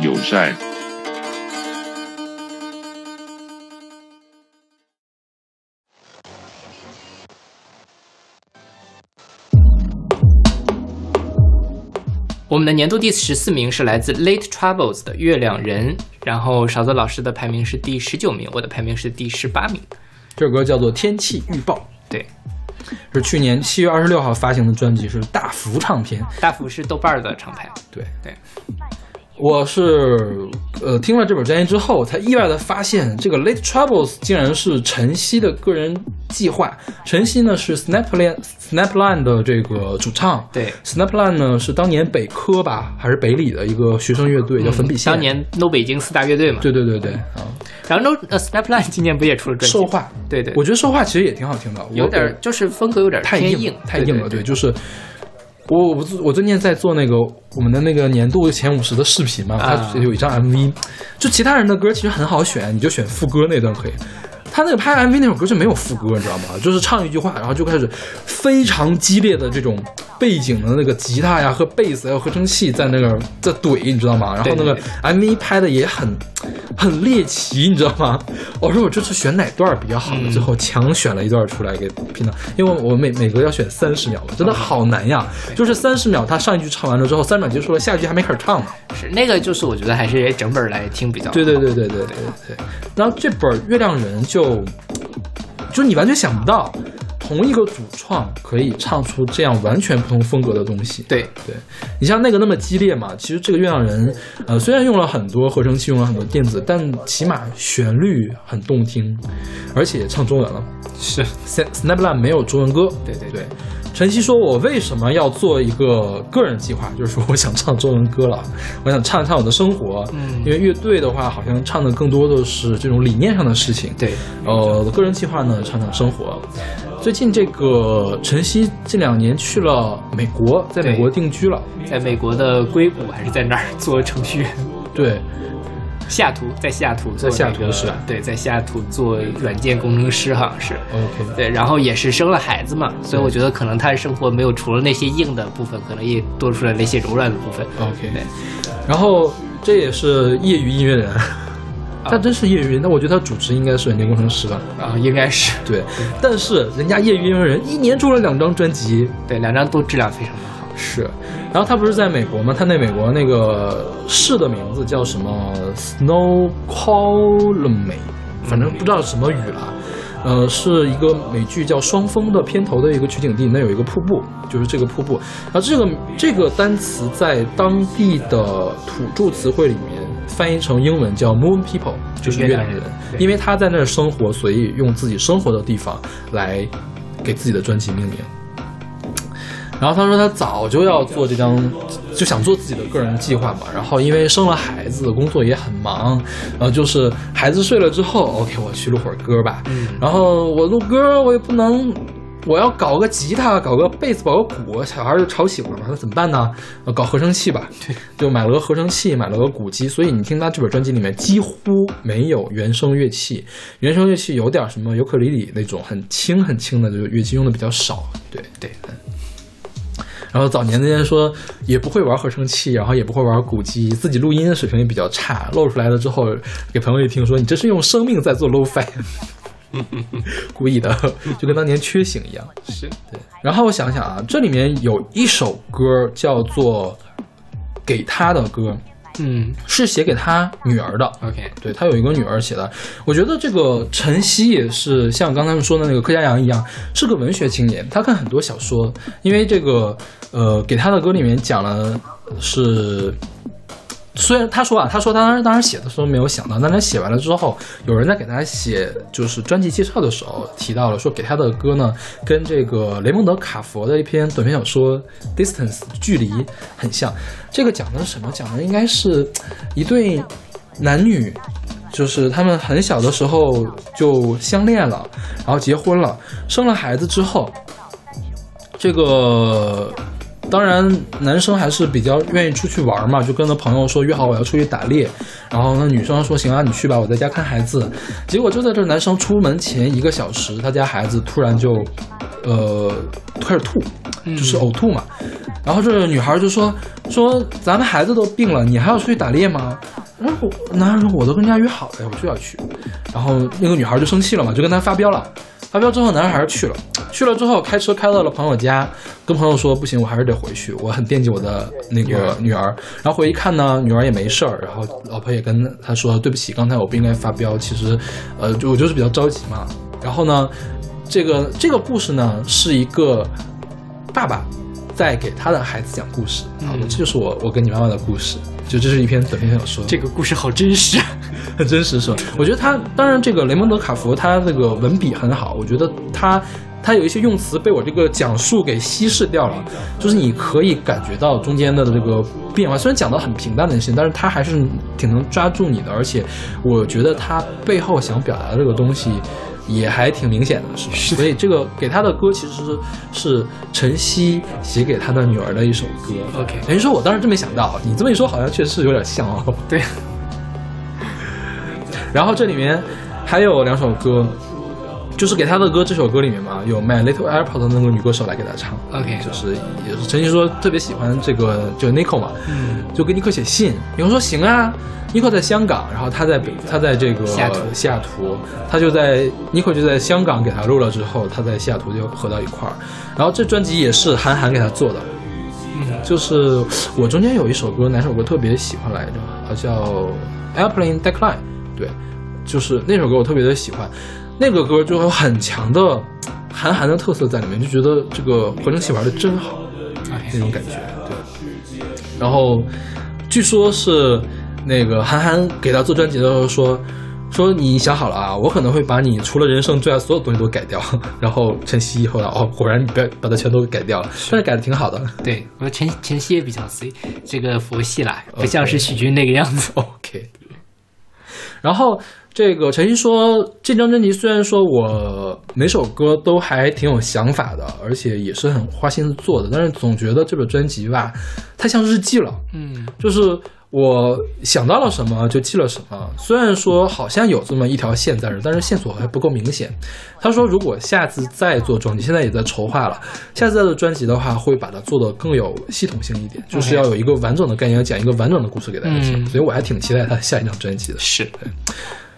友善。我们的年度第十四名是来自 Late Troubles 的《月亮人》，然后勺子老师的排名是第十九名，我的排名是第十八名。这首歌叫做《天气预报》，对，是去年七月二十六号发行的专辑，是大福唱片。大福是豆瓣儿的厂牌，对对，我是呃听了这本专辑之后，才意外的发现，这个 Late Troubles 竟然是晨曦的个人计划。晨曦呢是 Snapline Snapline 的这个主唱，对，Snapline 呢是当年北科吧还是北理的一个学生乐队，叫粉笔线。嗯当年 No 北京四大乐队嘛，对对对对啊，然后 No 呃 Snapline 今年不也出了专辑？兽化，对对，我觉得说话其实也挺好听的，有点儿就是风格有点儿太偏硬太硬了，对对，就是。我我我最近在做那个我们的那个年度前五十的视频嘛，啊它有一张 MV，就其他人的歌其实很好选，你就选副歌那段可以。他那个拍 MV 那首歌就没有副歌，你知道吗？就是唱一句话，然后就开始非常激烈的这种背景的那个吉他呀和贝斯还有合成器在那个在怼，你知道吗？然后那个 MV 拍的也很很猎奇，你知道吗？我说我这次选哪段比较好呢？嗯最后强选了一段出来给拼的，因为我每每个要选三十秒嘛，真的好难呀！就是三十秒，他上一句唱完了之后，三十秒结束了，下一句还没开始唱呢。是那个就是我觉得还是整本来听比较好。对对对对对对对。然后这本《月亮人》就，就就你完全想不到，同一个主创可以唱出这样完全不同风格的东西。对对，你像那个那么激烈嘛，其实这个《月亮人》呃虽然用了很多合成器，用了很多电子，但起码旋律很动听，而且唱中文了。是 Snap Snapline 没有中文歌。对对对。晨曦说：“我为什么要做一个个人计划？就是说，我想唱中文歌了，我想唱一唱我的生活。嗯因为乐队的话，好像唱的更多的是这种理念上的事情。对，呃，个人计划呢，唱唱生活。最近这个晨曦这两年去了美国，在美国定居了。在美国的硅谷还是在那儿做程序员？对，西雅图，在西雅图做、在西雅图是吧对，在西雅图做软件工程师，好像是。OK，对，然后也是生了孩子嘛，所以我觉得可能他的生活没有除了那些硬的部分，可能也多出来了一些柔软的部分。OK，对，然后这也是业余音乐人，他真是业余。那我觉得他主持应该是软件工程师吧？啊，应该是对，但是人家业余音乐人一年出了两张专辑，对，两张都质量非常好。是。然后他不是在美国吗？他那美国那个市的名字叫什么？Snow Colony，反正不知道是什么语了。呃，是一个美剧叫《双峰》的片头的一个取景地，那有一个瀑布，就是这个瀑布。然后这个这个单词在当地的土著词汇里面翻译成英文叫 Moon People，就是月亮人因为他在那儿生活，所以用自己生活的地方来给自己的专辑命名。然后他说他早就要做这张，就想做自己的个人计划嘛。然后因为生了孩子，工作也很忙，然后就是孩子睡了之后，OK，我去录会儿歌吧。嗯然后我录歌，我也不能，我要搞个吉他，搞个贝斯，搞个鼓，小孩就吵醒了嘛，那怎么办呢？呃搞合成器吧。对，就买了个合成器，买了个鼓机。所以你听他这本专辑里面几乎没有原声乐器，原声乐器有点什么尤克里里那种很轻很轻的，就是乐器用的比较少。对对，然后早年那些说也不会玩合成器，然后也不会玩鼓机，自己录音的水平也比较差，露出来了之后给朋友一听说你这是用生命在做 low fi，故意的，就跟当年缺醒一样。是对，然后我想想啊，这里面有一首歌叫做《给他的歌》，嗯是写给他女儿的。，OK，对他有一个女儿写的，我觉得这个晨曦也是像刚才说的那个柯佳阳一样，是个文学青年。他看很多小说，因为这个呃，给他的歌里面讲了是虽然他说啊，他说他当时当时写的时候没有想到，但他写完了之后，有人在给他写就是专辑介绍的时候提到了，说给他的歌呢跟这个雷蒙德·卡佛的一篇短篇小说《Distance》距离很像。这个讲的是什么？讲的应该是一对男女，就是他们很小的时候就相恋了，然后结婚了，生了孩子之后，这个当然男生还是比较愿意出去玩嘛，就跟他朋友说约好我要出去打猎，然后那女生说行啊你去吧，我在家看孩子。结果就在这男生出门前一个小时，他家孩子突然就呃开始吐，就是呕吐嘛。然后这女孩就说说咱们孩子都病了，你还要出去打猎吗？然后男孩说我都跟人家约好了，我就要去。然后那个女孩就生气了嘛，就跟他发飙了。发飙之后，男孩还是去了。去了之后，开车开到了朋友家，跟朋友说不行，我还是得回去，我很惦记我的那个女儿。然后回一看呢，女儿也没事儿。然后老婆也跟他说对不起，刚才我不应该发飙，其实，呃，就我就是比较着急嘛。然后呢，这个这个故事呢，是一个爸爸在给他的孩子讲故事。好的，这就是我我跟你妈妈的故事。就这是一篇短篇小说。这个故事好真实。很 真实是吧？我觉得他当然这个雷蒙德·卡佛他这个文笔很好，我觉得他他有一些用词被我这个讲述给稀释掉了，就是你可以感觉到中间的这个变化。虽然讲的很平淡的事情，但是他还是挺能抓住你的，而且我觉得他背后想表达的这个东西也还挺明显的，是吧？所以这个给他的歌其实是是陈曦写给他的女儿的一首歌。OK 等于说我当时真没想到，你这么一说，好像确实是有点像哦。对，然后这里面还有两首歌，就是给他的歌，这首歌里面嘛，有 My Little Airport 的那个女歌手来给他唱。OK 就是也是陈曦说特别喜欢这个，就 Nico 嘛，嗯，就给尼克写信。尼克说行啊，尼克在香港，然后他在北，他在这个西雅图西雅图，他就在尼克就在香港给他录了之后，他在西雅图就合到一块儿。然后这专辑也是韩寒给他做的，嗯就是我中间有一首歌，哪首歌特别喜欢来着？好叫《Airplane Decline》，对，就是那首歌我特别的喜欢，那个歌就有很强的韩寒的特色在里面，就觉得这个合成器玩的真好，那种感觉，对。然后据说是那个韩寒给他做专辑的时候说。说你想好了啊，我可能会把你除了人生之外所有东西都改掉。然后晨曦以后来哦，果然你把把它全都改掉了，但是改的挺好的。对我说陈陈曦也比较随这个佛系啦，不像是许军那个样子。OK。然后这个陈曦说，这张专辑虽然说我每首歌都还挺有想法的，而且也是很花心思做的，但是总觉得这本专辑吧，太像日记了。嗯，就是我想到了什么就记了什么。虽然说好像有这么一条线在但是线索还不够明显。他说，如果下次再做专辑，现在也在筹划了。下次再做专辑的话，会把它做得更有系统性一点，就是要有一个完整的概念，要讲一个完整的故事给大家听。嗯所以我还挺期待他下一张专辑的。是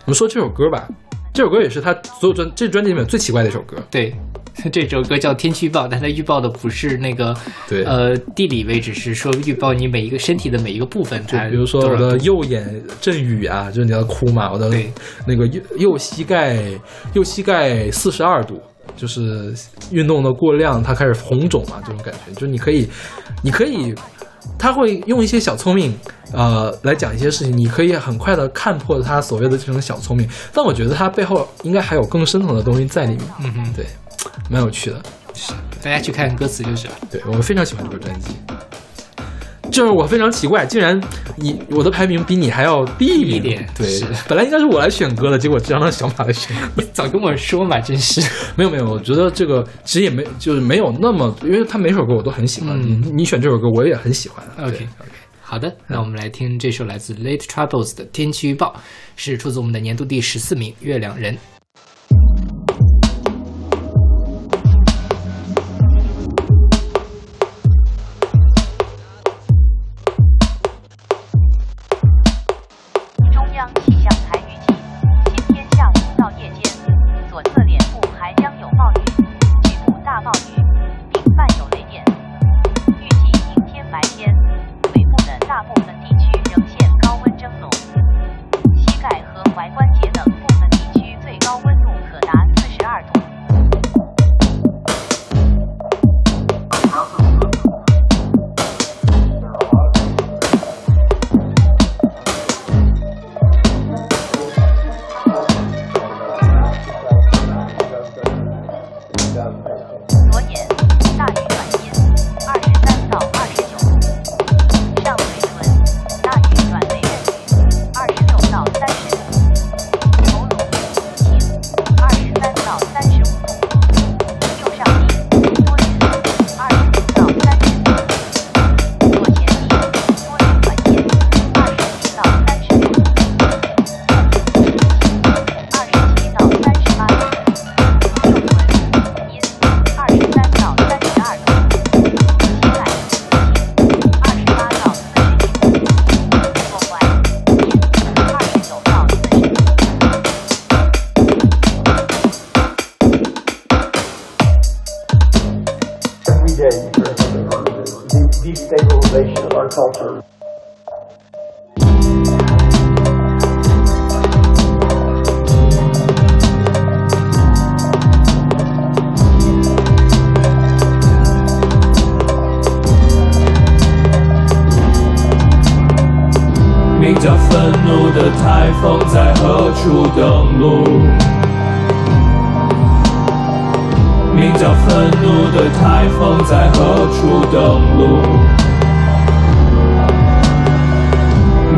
我们说这首歌吧，这首歌也是他所有专这专辑里面最奇怪的一首歌。对，这首歌叫《天气预报》，但它预报的不是那个对呃地理位置，是说预报你每一个身体的每一个部分。它就比如说我的右眼阵雨啊，就是你要哭嘛，我的那个右右膝盖右膝盖四十二度，就是运动的过量，它开始红肿嘛，这种感觉，就是你可以，你可以，他会用一些小聪明，呃，来讲一些事情，你可以很快的看破他所谓的这种小聪明，但我觉得他背后应该还有更深层的东西在里面，嗯哼，对，蛮有趣的。大家去看歌词就是了。对我非常喜欢这个专辑。就是我非常奇怪，竟然你我的排名比你还要低一点对，本来应该是我来选歌的，结果这让小马来选。你早跟我说嘛，真是。没有没有，我觉得这个其实也没就是没有那么，因为他每首歌我都很喜欢，嗯你你选这首歌我也很喜欢。OK OK 好的，那我们来听这首来自 Late Troubles 的《天气预报》，是出自我们的年度第十四名《月亮人》。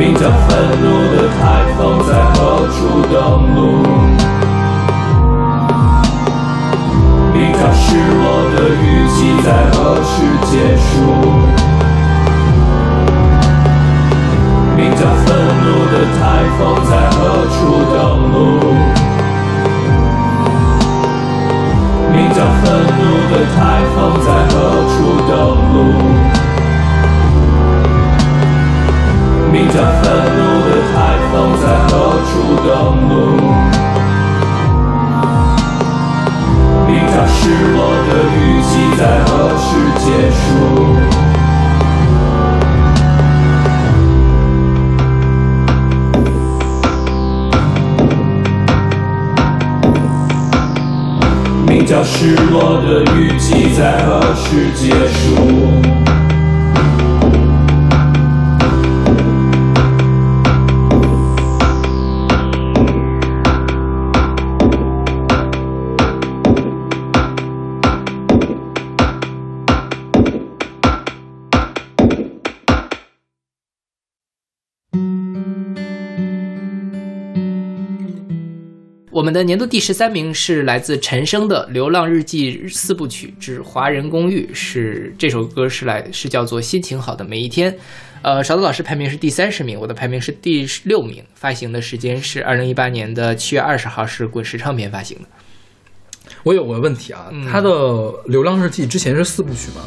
名叫愤怒的台风在何处登陆？名叫失落的雨季在何时结束？名叫愤怒的台风在何处登陆？名叫愤怒的台风在何处登陆？名叫愤怒的台风在何处登陆？名叫失落的雨季在何时结束？名叫失落的雨季在何时结束？年度第十三名是来自陈升的《流浪日记四部曲之华人公寓》，是这首歌是来是叫做《心情好的每一天》。呃，勺子老师排名是第三十名，我的排名是第六名。发行的时间是二零一八年的七月二十号，是滚石唱片发行的。我有个问题啊，嗯他的《流浪日记》之前是四部曲吗？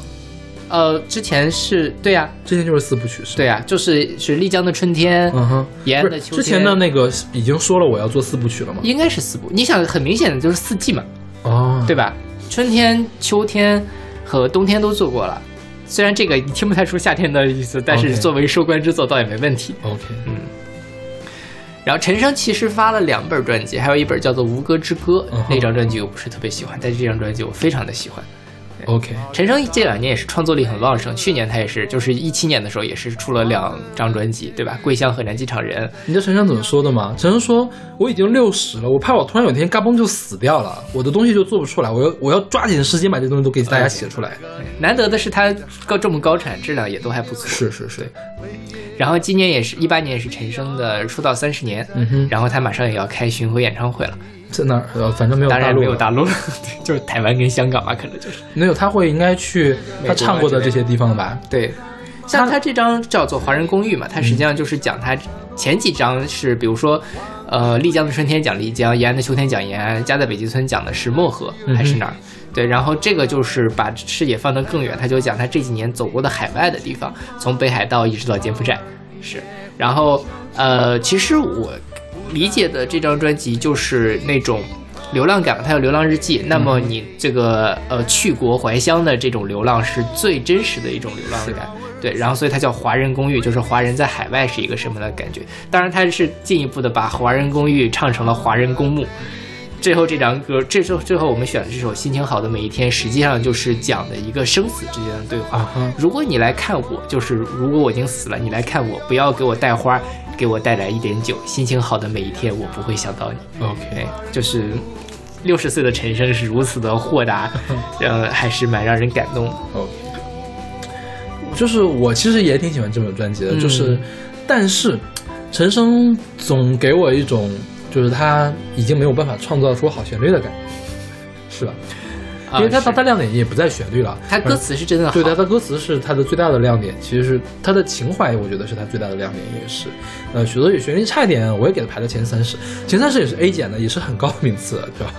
呃，之前是对呀、之前就是四部曲是吗？对呀、就是是丽江的春天，嗯哼，延安不是的秋天，之前的那个已经说了我要做四部曲了吗？应该是四部。你想，很明显的就是四季嘛，哦，对吧？春天、秋天和冬天都做过了。虽然这个你听不太出夏天的意思，但是作为收官之作倒也没问题。OK，嗯然后陈升其实发了两本专辑，还有一本叫做《吴歌之歌》那张专辑我不是特别喜欢，但是这张专辑我非常的喜欢。OK，陈升这两年也是创作力很旺盛，去年他也是，就是一七年的时候也是出了两张专辑，对吧？《桂香》和《南机场人》。你知道陈升怎么说的吗？陈升说：“我已经六十了，我怕我突然有一天嘎嘣就死掉了，我的东西就做不出来，我要我要抓紧时间把这东西都给大家写出来。难得的是他高这么高产，质量也都还不错。是是是，然后今年也是一八年也是陈升的出道三十年，嗯哼，然后他马上也要开巡回演唱会了，在哪儿？呃，反正没有大陆了没有大陆了，就是台湾跟香港吧，可能就是没有，他会应该去他唱过的这些地方吧？对。像他这张叫做《华人公寓》嘛，它实际上就是讲他前几张是，比如说，呃，丽江的春天讲丽江，延安的秋天讲延安，家在北极村讲的是漠河还是哪儿？对，然后这个就是把视野放得更远，他就讲他这几年走过的海外的地方，从北海道一直到柬埔寨，是。然后呃，其实我理解的这张专辑就是那种流浪感嘛，它有《流浪日记》，那么你这个呃去国怀乡的这种流浪是最真实的一种流浪感。对，然后所以它叫华人公寓，就是华人在海外是一个什么样的感觉？当然，它是进一步的把华人公寓唱成了华人公墓。最后这张歌，这首最后我们选的这首《心情好的每一天》，实际上就是讲的一个生死之间的对话。如果你来看我，就是如果我已经死了，你来看我，不要给我带花，给我带来一点酒。心情好的每一天，我不会想到你。OK，哎，就是六十岁的陈升是如此的豁达，呃，还是蛮让人感动的。OK，就是我其实也挺喜欢这本专辑的，嗯就是，但是陈升总给我一种就是他已经没有办法创造出好旋律的感觉，是吧？因为他啊是他他亮点也不在旋律了，它歌词是真的好，对它的歌词是它的最大的亮点，其实是它的情怀，我觉得是它最大的亮点，也是。呃，许多宇旋律差一点，我也给他排到前三十，前三十也是 A 减的，也是很高的名次，对吧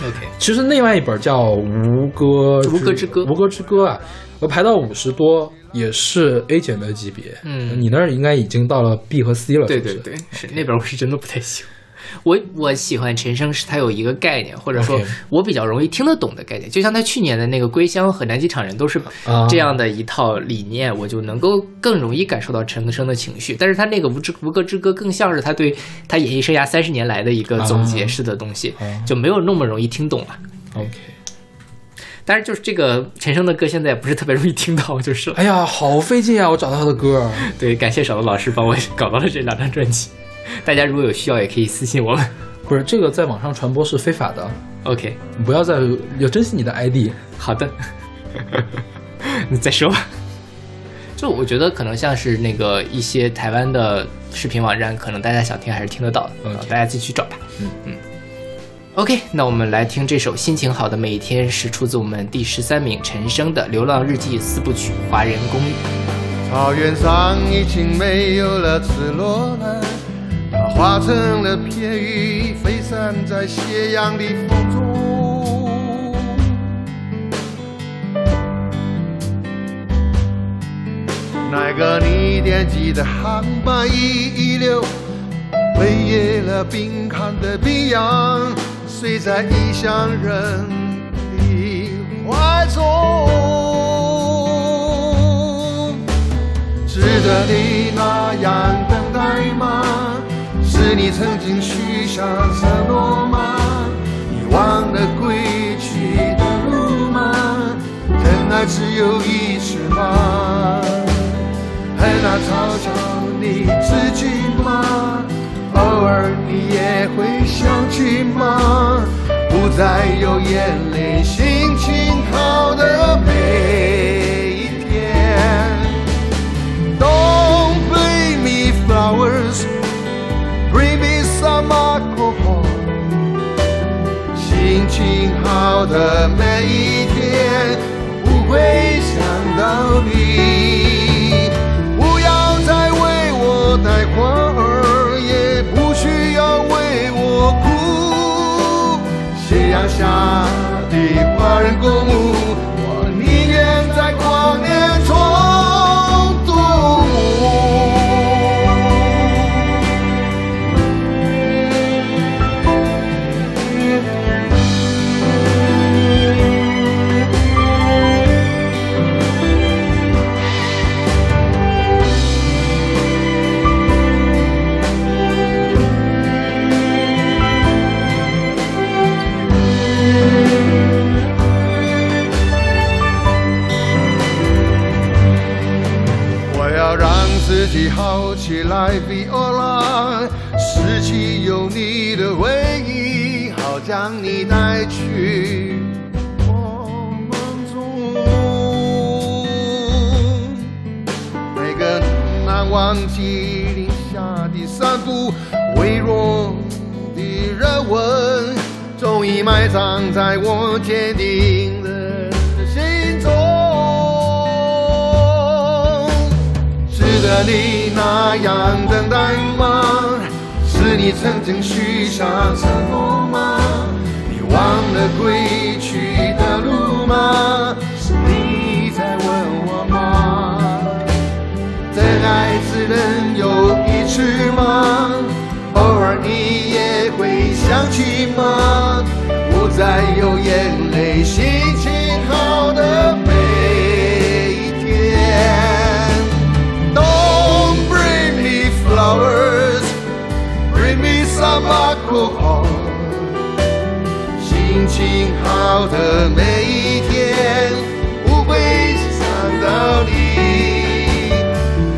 ？OK。其实另外一本叫《吴歌吴歌之歌吴歌之歌》啊，我排到五十多，也是 A 减的级别。嗯你那儿应该已经到了 B 和 C 了，对对对，是那本我是真的不太喜欢。我我喜欢陈升是他有一个概念，或者说我比较容易听得懂的概念，就像他去年的那个《归乡》和《南极场人》都是啊这样的一套理念，我就能够更容易感受到陈升的情绪。但是他那个无之无歌之歌更像是他对他演艺生涯三十年来的一个总结式的东西，啊就没有那么容易听懂了。OK，但是就是这个陈升的歌现在也不是特别容易听到，就是了。哎呀，好费劲啊！我找到他的歌，对，感谢小罗老师帮我搞到了这两张专辑。大家如果有需要，也可以私信我们。不是这个在网上传播是非法的，OK，不要再要珍惜你的 ID。好的，你再说吧。就我觉得可能像是那个一些台湾的视频网站，可能大家想听还是听得到的，嗯大家自己去找吧。嗯嗯。OK，那我们来听这首《心情好的每一天》，是出自我们第十三名陈升的《流浪日记》四部曲《华人公寓》。草原上已经没有了紫罗兰，它化成了片羽，飞散在斜阳的风中。那个你惦记的航班一一六，飞越了冰寒的冰洋，睡在异乡人的怀中。值得你那样等待吗？是你曾经许下承诺吗？你忘了归去的路吗？真爱只有一次吗？很难嘲笑你自己吗？偶尔你也会想起吗？不再有眼泪，心情好的美好的每一天，不会想到你。不要再为我带花儿，也不需要为我哭。夕阳下的华人公墓，来，Viola，拾起有你的回忆，好将你带去我梦中。每个难忘记零下的散步，微弱的热吻，终于埋葬在我坚定的心中。值得你那样等待吗？是你曾经许下承诺吗？你忘了归去的路吗？是你在问我吗？真爱只能有一次吗？偶尔你也会想起吗？不再有眼泪，的每一天，不会想到你。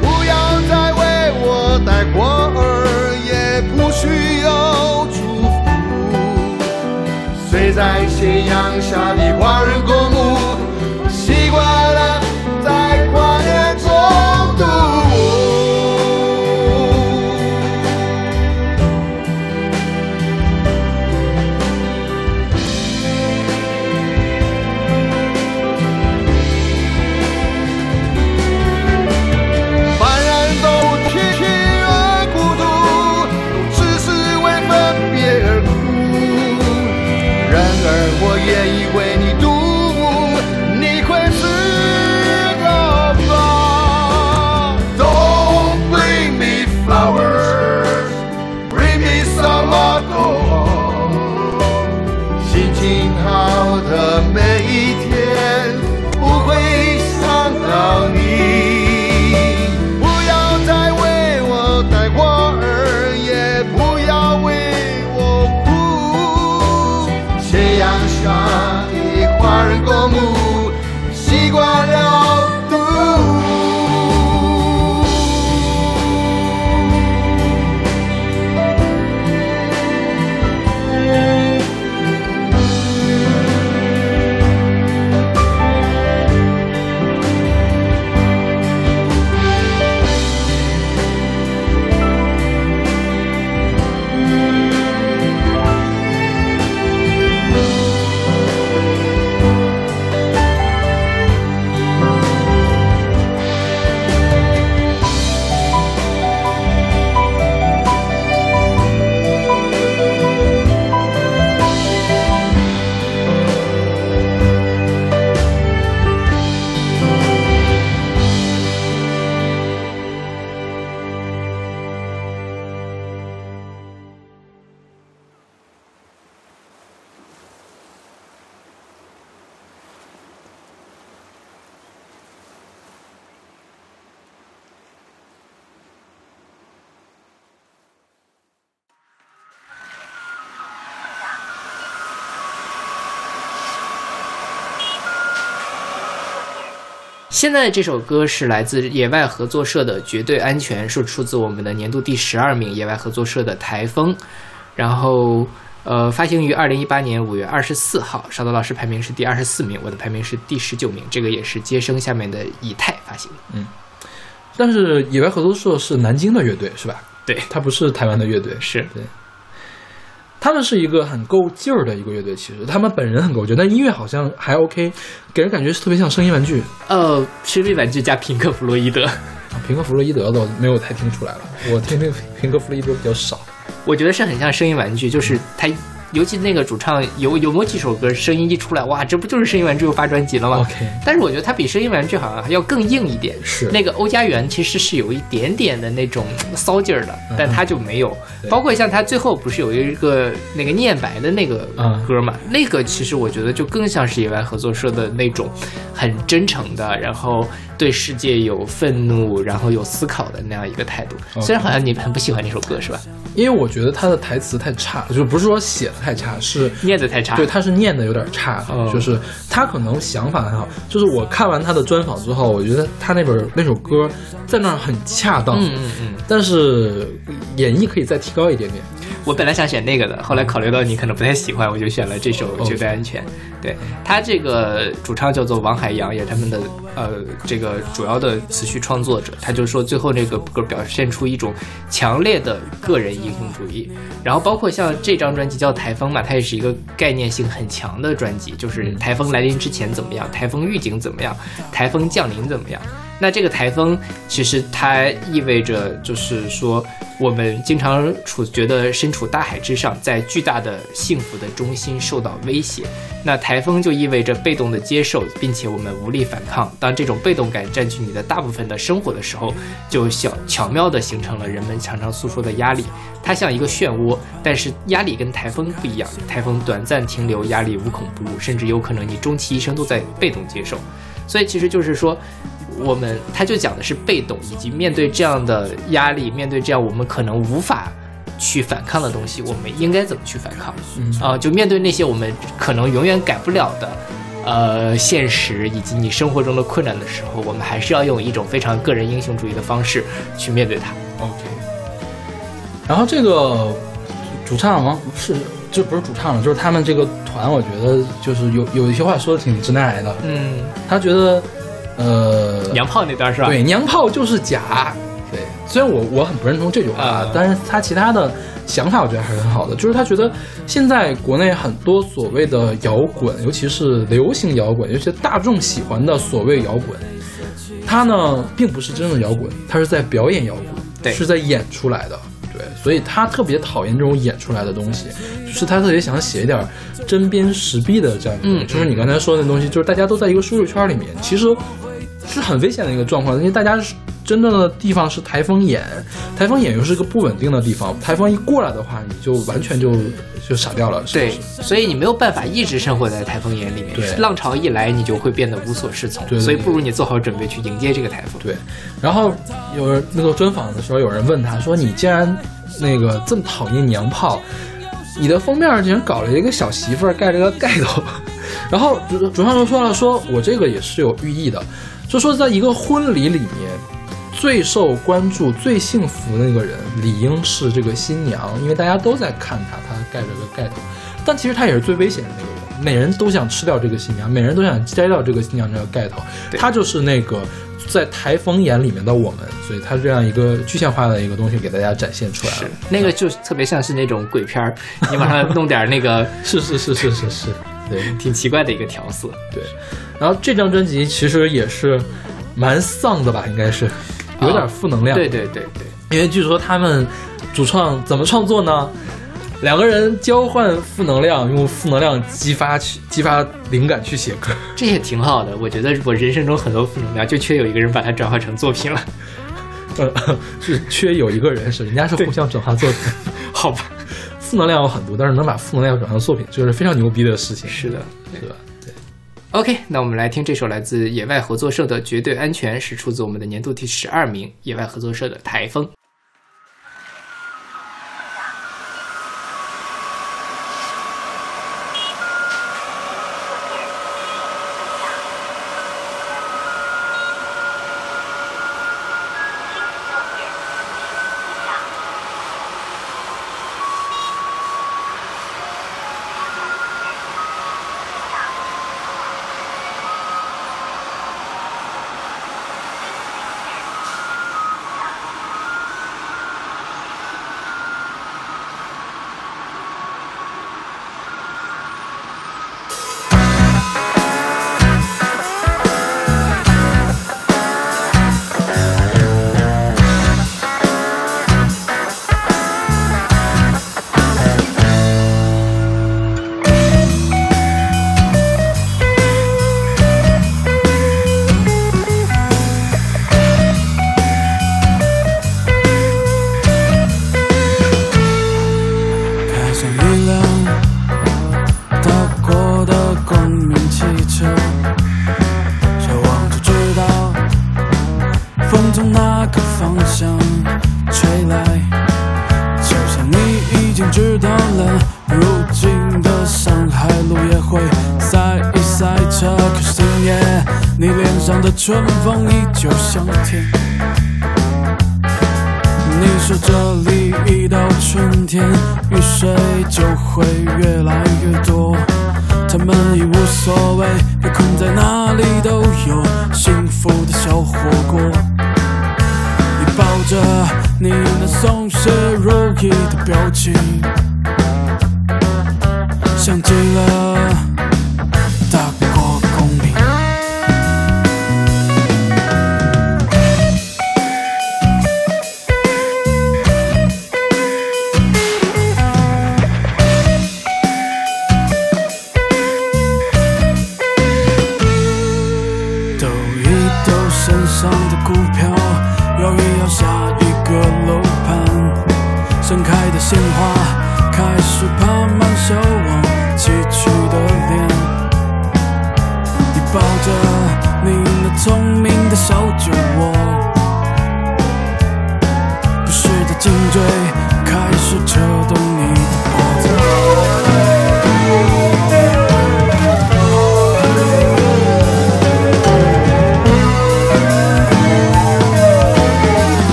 不要再为我带过儿，也不需要祝福。睡在斜阳下的华人公在这首歌是来自野外合作社的《绝对安全》，是出自我们的年度第十二名野外合作社的《台风》，然后呃发行于二零一八年五月二十四号。邵德老师排名是第二十四名，我的排名是第十九名，这个也是接生下面的以太发行嗯。但是野外合作社是南京的乐队是吧？对，它不是台湾的乐队。是对，他们是一个很够劲儿的一个乐队，其实他们本人很够劲儿，但音乐好像还 OK，给人感觉是特别像声音玩具。呃，声音玩具加平克·弗洛伊德。啊平克·弗洛伊德的我没有太听出来了，我听听平克·弗洛伊德比较少。我觉得是很像声音玩具，就是他，尤其那个主唱有有某几首歌声音一出来，哇，这不就是声音玩具又发专辑了吗 OK 但是我觉得他比声音玩具好像还要更硬一点。是那个欧家园其实是有一点点的那种骚劲儿的，嗯但他就没有。对包括像他最后不是有一个那个念白的那个嗯歌嘛，那个其实我觉得就更像是野外合作社的那种很真诚的，然后对世界有愤怒，然后有思考的那样一个态度。虽然好像你很不喜欢那首歌是吧？因为我觉得他的台词太差，就不是说写的太差，是念的太差。对，他是念的有点差，哦就是他可能想法很好。就是我看完他的专访之后，我觉得他那本那首歌在那儿很恰当，嗯嗯嗯。但是演绎可以再提高一点点。我本来想选那个的，后来考虑到你可能不太喜欢，我就选了这首《绝对安全》。对他这个主唱叫做王海洋，也是他们的呃这个主要的词曲创作者。他就说最后这个歌表现出一种强烈的个人英雄主义。然后包括像这张专辑叫《台风》嘛，它也是一个概念性很强的专辑，就是台风来临之前怎么样，台风预警怎么样，台风降临怎么样。那这个台风其实它意味着，就是说我们经常处觉得身处大海之上，在巨大的幸福的中心受到威胁。那台风就意味着被动的接受，并且我们无力反抗。当这种被动感占据你的大部分的生活的时候，就小巧妙地形成了人们常常诉说的压力。它像一个漩涡，但是压力跟台风不一样，台风短暂停留，压力无孔不入，甚至有可能你终其一生都在被动接受。所以其实就是说，我们他就讲的是被动，以及面对这样的压力，面对这样我们可能无法去反抗的东西，我们应该怎么去反抗？嗯啊、就面对那些我们可能永远改不了的。呃，现实以及你生活中的困难的时候，我们还是要用一种非常个人英雄主义的方式去面对它。OK。然后这个主唱王是就不是主唱了，就是他们这个团，我觉得就是有有一些话说的挺直男癌的。嗯，他觉得呃，娘炮那段是吧？对，娘炮就是假。对，虽然我我很不认同这句话，啊但是他其他的想法我觉得还是很好的。就是他觉得现在国内很多所谓的摇滚，尤其是流行摇滚，尤其是大众喜欢的所谓摇滚，它呢并不是真正的摇滚，它是在表演摇滚，对是在演出来的。对，所以他特别讨厌这种演出来的东西，就是他特别想写一点针砭时弊的这样的东西。嗯就是你刚才说的那东西，就是大家都在一个舒适圈里面，其实是很危险的一个状况，因为大家是真正的地方是台风眼，台风眼又是个不稳定的地方，台风一过来的话，你就完全就就傻掉了。是对，所以你没有办法一直生活在台风眼里面。对浪潮一来，你就会变得无所适从。对对所以不如你做好准备去迎接这个台风。对，然后有人那个专访的时候，有人问他说：“你既然那个这么讨厌娘炮，你的封面竟然搞了一个小媳妇儿盖了个盖头。”然后主主唱就说了：“说我这个也是有寓意的，就说在一个婚礼里面，最受关注、最幸福的那个人，理应是这个新娘，因为大家都在看她，她盖着个盖头。但其实她也是最危险的那个人，每人都想吃掉这个新娘，每人都想摘掉这个新娘这个盖头。她就是那个在台风眼里面的我们，所以她这样一个具象化的一个东西给大家展现出来是了。那个就特别像是那种鬼片儿，你往上弄点那个是是是是是是，对。挺奇怪的一个调色。对，然后这张专辑其实也是蛮丧的吧，应该是有点负能量。对对对对，因为据说他们主创怎么创作呢？两个人交换负能量，用负能量激发去激发灵感去写歌。这也挺好的。我觉得我人生中很多负能量，就缺有一个人把它转化成作品了。呃，是缺有一个人是人家是互相转化作品。好吧，负能量有很多，但是能把负能量转化成作品，就是非常牛逼的事情。是的，对吧？对。OK，那我们来听这首来自野外合作社的《绝对安全》，是出自我们的年度第十二名野外合作社的《台风》。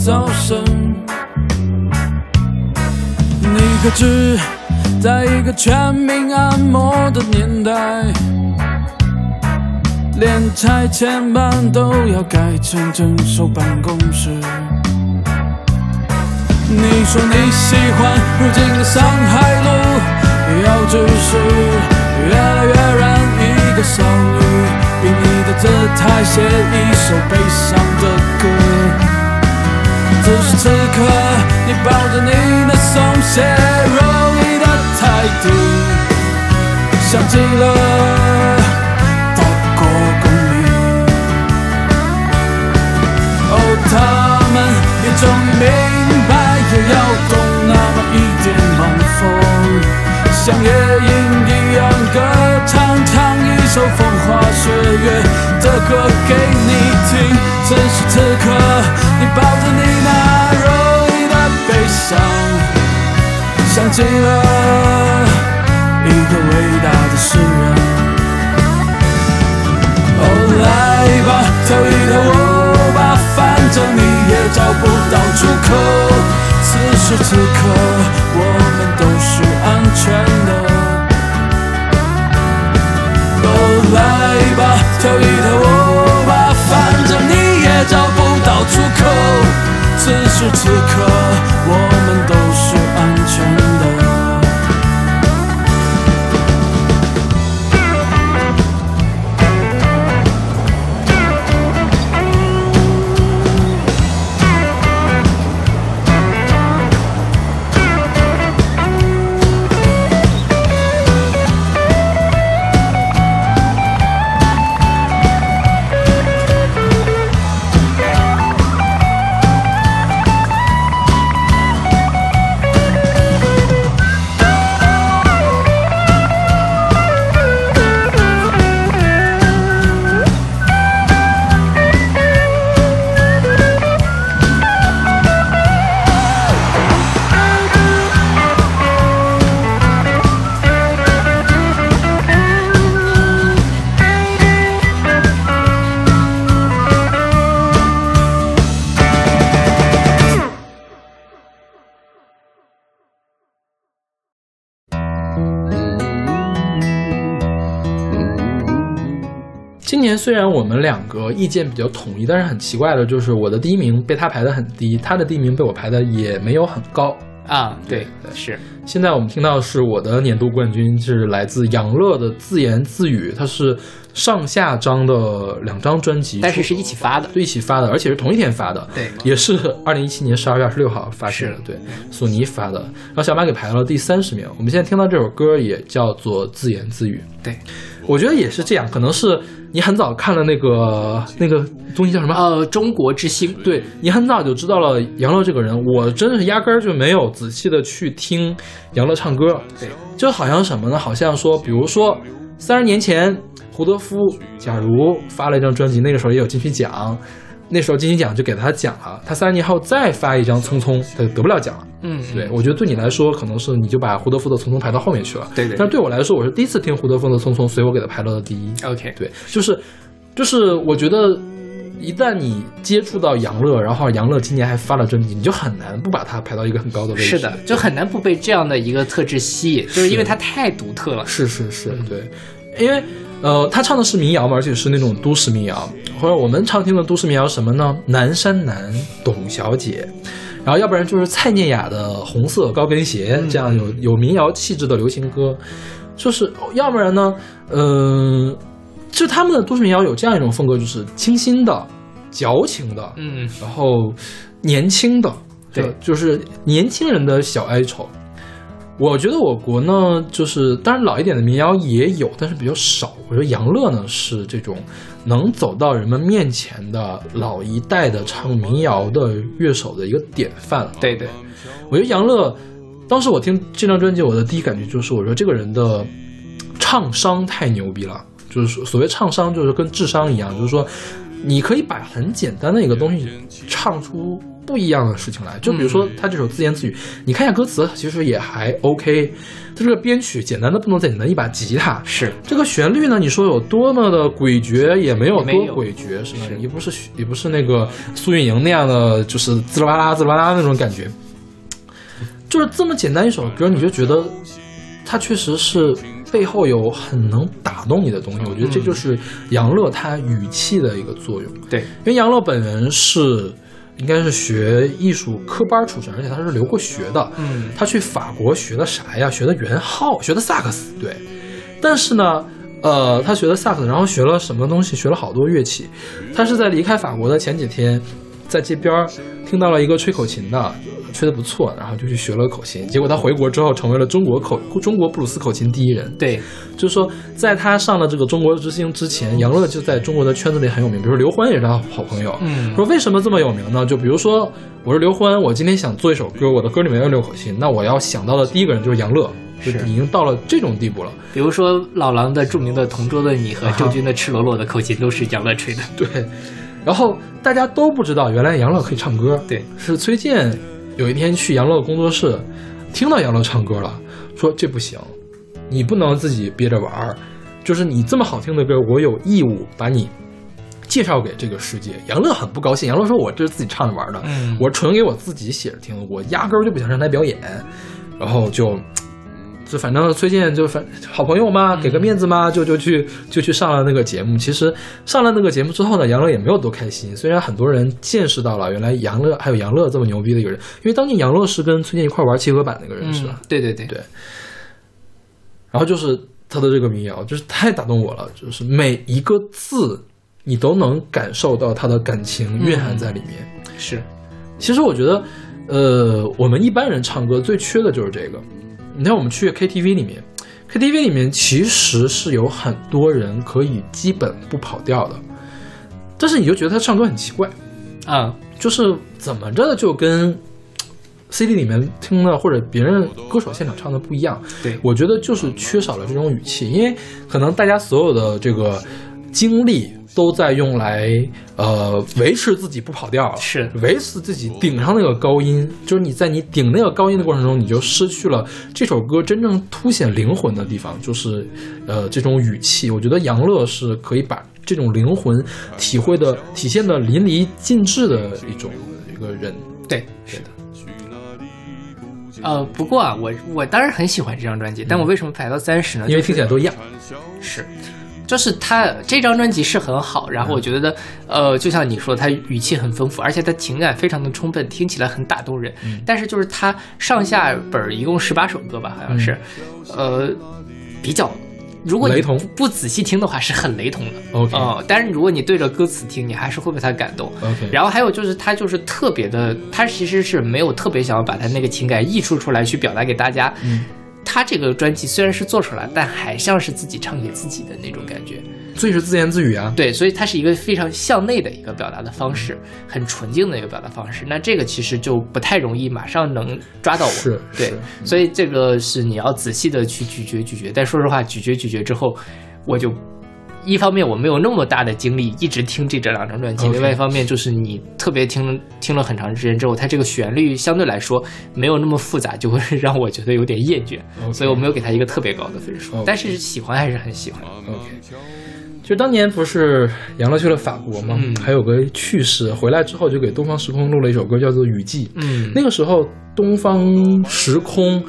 噪声。你可知，在一个全民按摩的年代，连拆迁办都要改成整手办公室。你说你喜欢如今的上海路，要只是越来越燃。一个少女比你的姿态写一首悲伤的歌。此时此刻，你抱着你的松懈柔意的态度，像极了德国公民。哦，他们也终于明白，也要懂那么一点晚风，像夜莺一样歌唱，唱一首风花雪月的歌给你听。此时此刻，你抱着你想起了一个伟大的诗人。哦，来吧，跳一跳舞吧，反正你也找不到出口。此时此刻，我们都是安全的。哦，来吧，跳一跳舞吧，反正你也找不到出口。此时此刻，我虽然我们两个意见比较统一，但是很奇怪的就是我的第一名被他排的很低，他的第一名被我排的也没有很高。啊，对，是。现在我们听到是我的年度冠军是来自杨乐的自言自语，它是上下张的两张专辑，但是是一起发的，对，一起发的，而且是同一天发的，对，也是二零一七年十二月二十六号发行的，对，索尼发的，然后小马给排了第三十名。我们现在听到这首歌也叫做自言自语，对。我觉得也是这样，可能是你很早看了那个那个东西叫什么？呃，中国之星，对你很早就知道了杨乐这个人，我真的是压根儿就没有仔细的去听杨乐唱歌。对，就好像什么呢？好像说，比如说三十年前胡德夫假如发了一张专辑，那个时候也有金曲奖，那时候金鸡奖就给他奖了，他三十年后再发一张《匆匆》，他就得不了奖了。嗯，对，我觉得对你来说，可能是你就把胡德夫的《匆匆》排到后面去了。对对但对我来说，我是第一次听胡德夫的《匆匆》，所以我给他排到了第一。OK，对，就是就是，我觉得一旦你接触到杨乐，然后杨乐今年还发了专辑，你就很难不把他排到一个很高的位置。是的，就很难不被这样的一个特质吸引，就是因为他太独特了。是是是，对，因为呃，他唱的是民谣嘛，而且是那种都市民谣，或者我们常听的都市民谣什么呢？南山南，董小姐。然后要不然就是蔡健雅的《红色高跟鞋》，这样有有民谣气质的流行歌，就是要不然呢，嗯、就他们的都市民谣有这样一种风格，就是清新的、矫情的，嗯，然后年轻的，对就，就是年轻人的小哀愁。我觉得我国呢，就是当然老一点的民谣也有，但是比较少。我觉得杨乐呢是这种能走到人们面前的老一代的唱民谣的乐手的一个典范了。对对，我觉得杨乐，当时我听这张专辑，我的第一感觉就是，我说这个人的唱商太牛逼了。就是说所谓唱商，就是跟智商一样，就是说，你可以把很简单的一个东西唱出不一样的事情来。就比如说他这首自言自语，你看一下歌词，其实也还 OK。它这个编曲简单的不能再简单，一把吉他是这个旋律呢，你说有多么的诡谲，也没有多诡谲，是吧？也不是也不是那个苏运莹那样的，就是滋啦啦滋啦啦那种感觉。就是这么简单一首歌，你就觉得它确实是背后有很能打动你的东西。我觉得这就是杨乐他语气的一个作用。对，因为杨乐本人是应该是学艺术科班出身，而且他是留过学的。嗯，他去法国学的啥呀？学的圆号，学的萨克斯。对，但是呢，呃，他学的萨克斯，然后学了什么东西？学了好多乐器。他是在离开法国的前几天，在街边听到了一个吹口琴的，吹得不错，然后就去学了口琴。结果他回国之后，成为了中国口中国布鲁斯口琴第一人。对，就是说，在他上了这个中国之星之前，杨乐就在中国的圈子里很有名，比如说刘欢也是他好朋友。嗯说为什么这么有名呢？就比如说，我是刘欢，我今天想做一首歌，我的歌里面要六口琴，那我要想到的第一个人就是杨乐，就是已经到了这种地步了。比如说老狼的著名的《同桌的你》和郑钧的《赤裸裸》的口琴都是杨乐吹的。对，然后大家都不知道，原来杨乐可以唱歌。对，是崔健有一天去杨乐工作室，听到杨乐唱歌了，说这不行，你不能自己憋着玩儿，就是你这么好听的歌，我有义务把你介绍给这个世界。杨乐很不高兴，杨乐说：“我这是自己唱着玩的，我纯给我自己写着听，我压根儿就不想上台表演。”然后就。就反正崔健就反好朋友嘛，给个面子嘛，就就去就去上了那个节目。其实上了那个节目之后呢，杨乐也没有多开心。虽然很多人见识到了原来杨乐还有杨乐这么牛逼的一个人，因为当年杨乐是跟崔健一块玩契合版那个人，是吧？嗯，对对对对。然后就是他的这个民谣，就是太打动我了，就是每一个字你都能感受到他的感情蕴含在里面。是，其实我觉得，呃，我们一般人唱歌最缺的就是这个。你看，我们去 KTV 里面，KTV 里面其实是有很多人可以基本不跑调的，但是你就觉得他唱歌很奇怪，啊，就是怎么着就跟 CD 里面听的或者别人歌手现场唱的不一样。对我觉得就是缺少了这种语气，因为可能大家所有的这个精力都在用来呃维持自己不跑调，是维持自己顶上那个高音。就是你在你顶那个高音的过程中，你就失去了这首歌真正凸显灵魂的地方，就是呃这种语气。我觉得杨乐是可以把这种灵魂体会的体现的淋漓尽致的一种一个人。对，是的。呃，不过啊，我我当然很喜欢这张专辑，但我为什么排到三十呢？因为听起来都一样。是，就是他这张专辑是很好，然后我觉得，呃，就像你说，他语气很丰富，而且他情感非常的充分，听起来很打动人。嗯但是就是他上下本一共十八首歌吧，好像是，呃，比较。如果雷同不不仔细听的话，是很雷同的。OK 嗯，但是如果你对着歌词听，你还是会被他感动。OK 然后还有就是，他就是特别的，他其实是没有特别想要把他那个情感溢出出来去表达给大家。嗯他这个专辑虽然是做出来，但还像是自己唱给自己的那种感觉。所以是自言自语啊。对，所以它是一个非常向内的一个表达的方式，很纯净的一个表达方式。那这个其实就不太容易马上能抓到我。是对，所以这个是你要仔细的去咀嚼咀嚼。但说实话，咀嚼咀嚼之后，我就一方面我没有那么大的精力一直听这这两张专辑另外一方面就是你特别听听了很长时间之后，它这个旋律相对来说没有那么复杂，就会 让我觉得有点厌倦所以我没有给它一个特别高的分数但是喜欢还是很喜欢。OK，就当年不是杨乐去了法国吗？嗯还有个趣事，回来之后就给东方时空录了一首歌，叫做《雨季》。嗯那个时候东方时空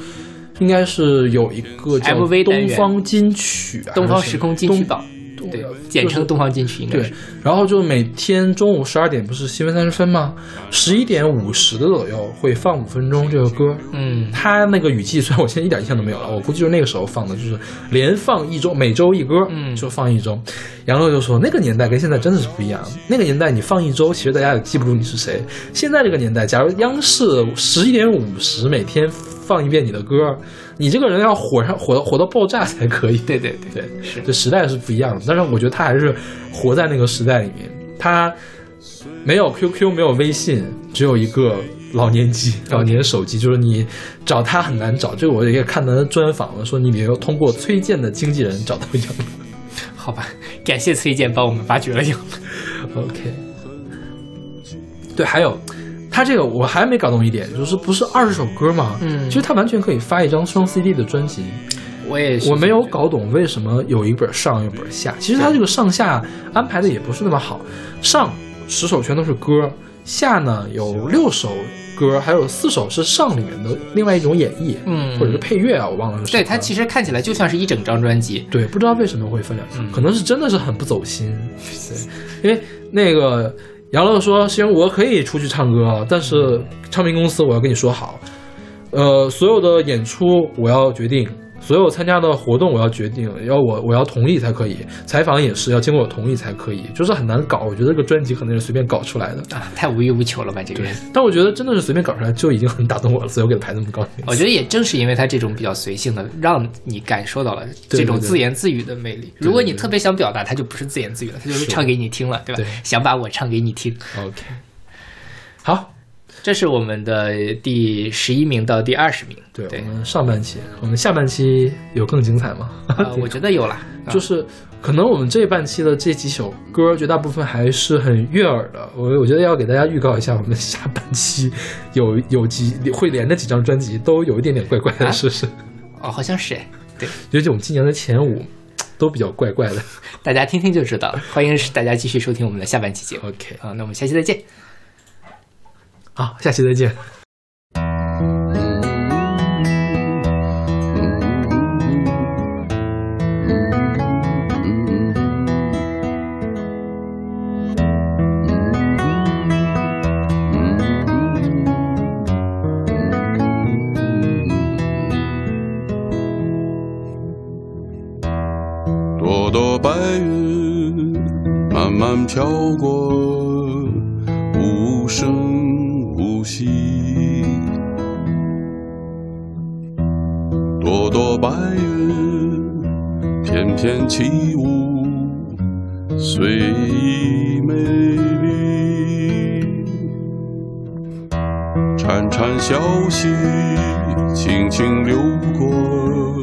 应该是有一个叫 MV 东方金曲啊，东方时空金曲东榜，对就是，简称东方金曲应该对。，然后就每天中午十二点不是新闻三十分吗？十一点五十的左右会放五分钟这个歌。嗯他那个语气，虽然我现在一点印象都没有了，我估计就是那个时候放的，就是连放一周，每周一歌，嗯就放一周。杨乐就说，那个年代跟现在真的是不一样。那个年代你放一周，其实大家也记不住你是谁。现在这个年代，假如央视十一点五十每天放一遍你的歌，你这个人要火上火火到爆炸才可以。对对对对，是这时代是不一样的。但是我觉得他还是活在那个时代里面，他没有 QQ，没有微信，只有一个老年机、老年手机，就是你找他很难找。这个我也看他的专访了，说你没有通过崔健的经纪人找到杨乐。好吧，感谢崔健帮我们挖掘了杨乐。OK，对，还有他这个我还没搞懂一点，就是不是二十首歌吗？嗯其实他完全可以发一张双 CD 的专辑。我也是我没有搞懂为什么有一本上有一本下。其实他这个上下安排的也不是那么好，上十首全都是歌，下呢有六首歌，还有四首是上里面的另外一种演绎，嗯或者是配乐啊，我忘了。对它其实看起来就像是一整张专辑。对，不知道为什么会分两张，嗯可能是真的是很不走心。对，因为那个杨乐说，行，我可以出去唱歌，但是唱片公司我要跟你说好，呃，所有的演出我要决定。所有参加的活动我要决定，要我我要同意才可以，采访也是要经过我同意才可以，就是很难搞。我觉得这个专辑可能是随便搞出来的，啊，太无欲无求了吧？这个人，但我觉得真的是随便搞出来就已经很打动我了，所以我给他排那么高。我觉得也正是因为他这种比较随性的，让你感受到了这种自言自语的魅力。对如果你特别想表达，他就不是自言自语了，他就是是唱给你听了，对吧？对想把我唱给你听。OK，好，这是我们的第十一名到第二十名。对对我们上半期，我们下半期有更精彩吗？呃，我觉得有啦，啊就是可能我们这半期的这几首歌，绝大部分还是很悦耳的。我我觉得要给大家预告一下，我们下半期有有几会连着几张专辑，都有一点点怪怪的，啊是不是？哦，好像是哎，对，尤其我们今年的前五都比较怪怪的。大家听听就知道了。欢迎大家继续收听我们的下半期节目。OK，好，那我们下期再见。好，下期再见。朵朵白云慢慢飘过，起舞，随意美丽。潺潺小溪轻轻流过，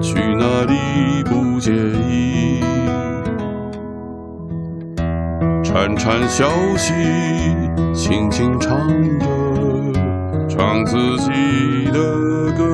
去哪里不介意。潺潺小溪轻轻唱着，唱自己的歌。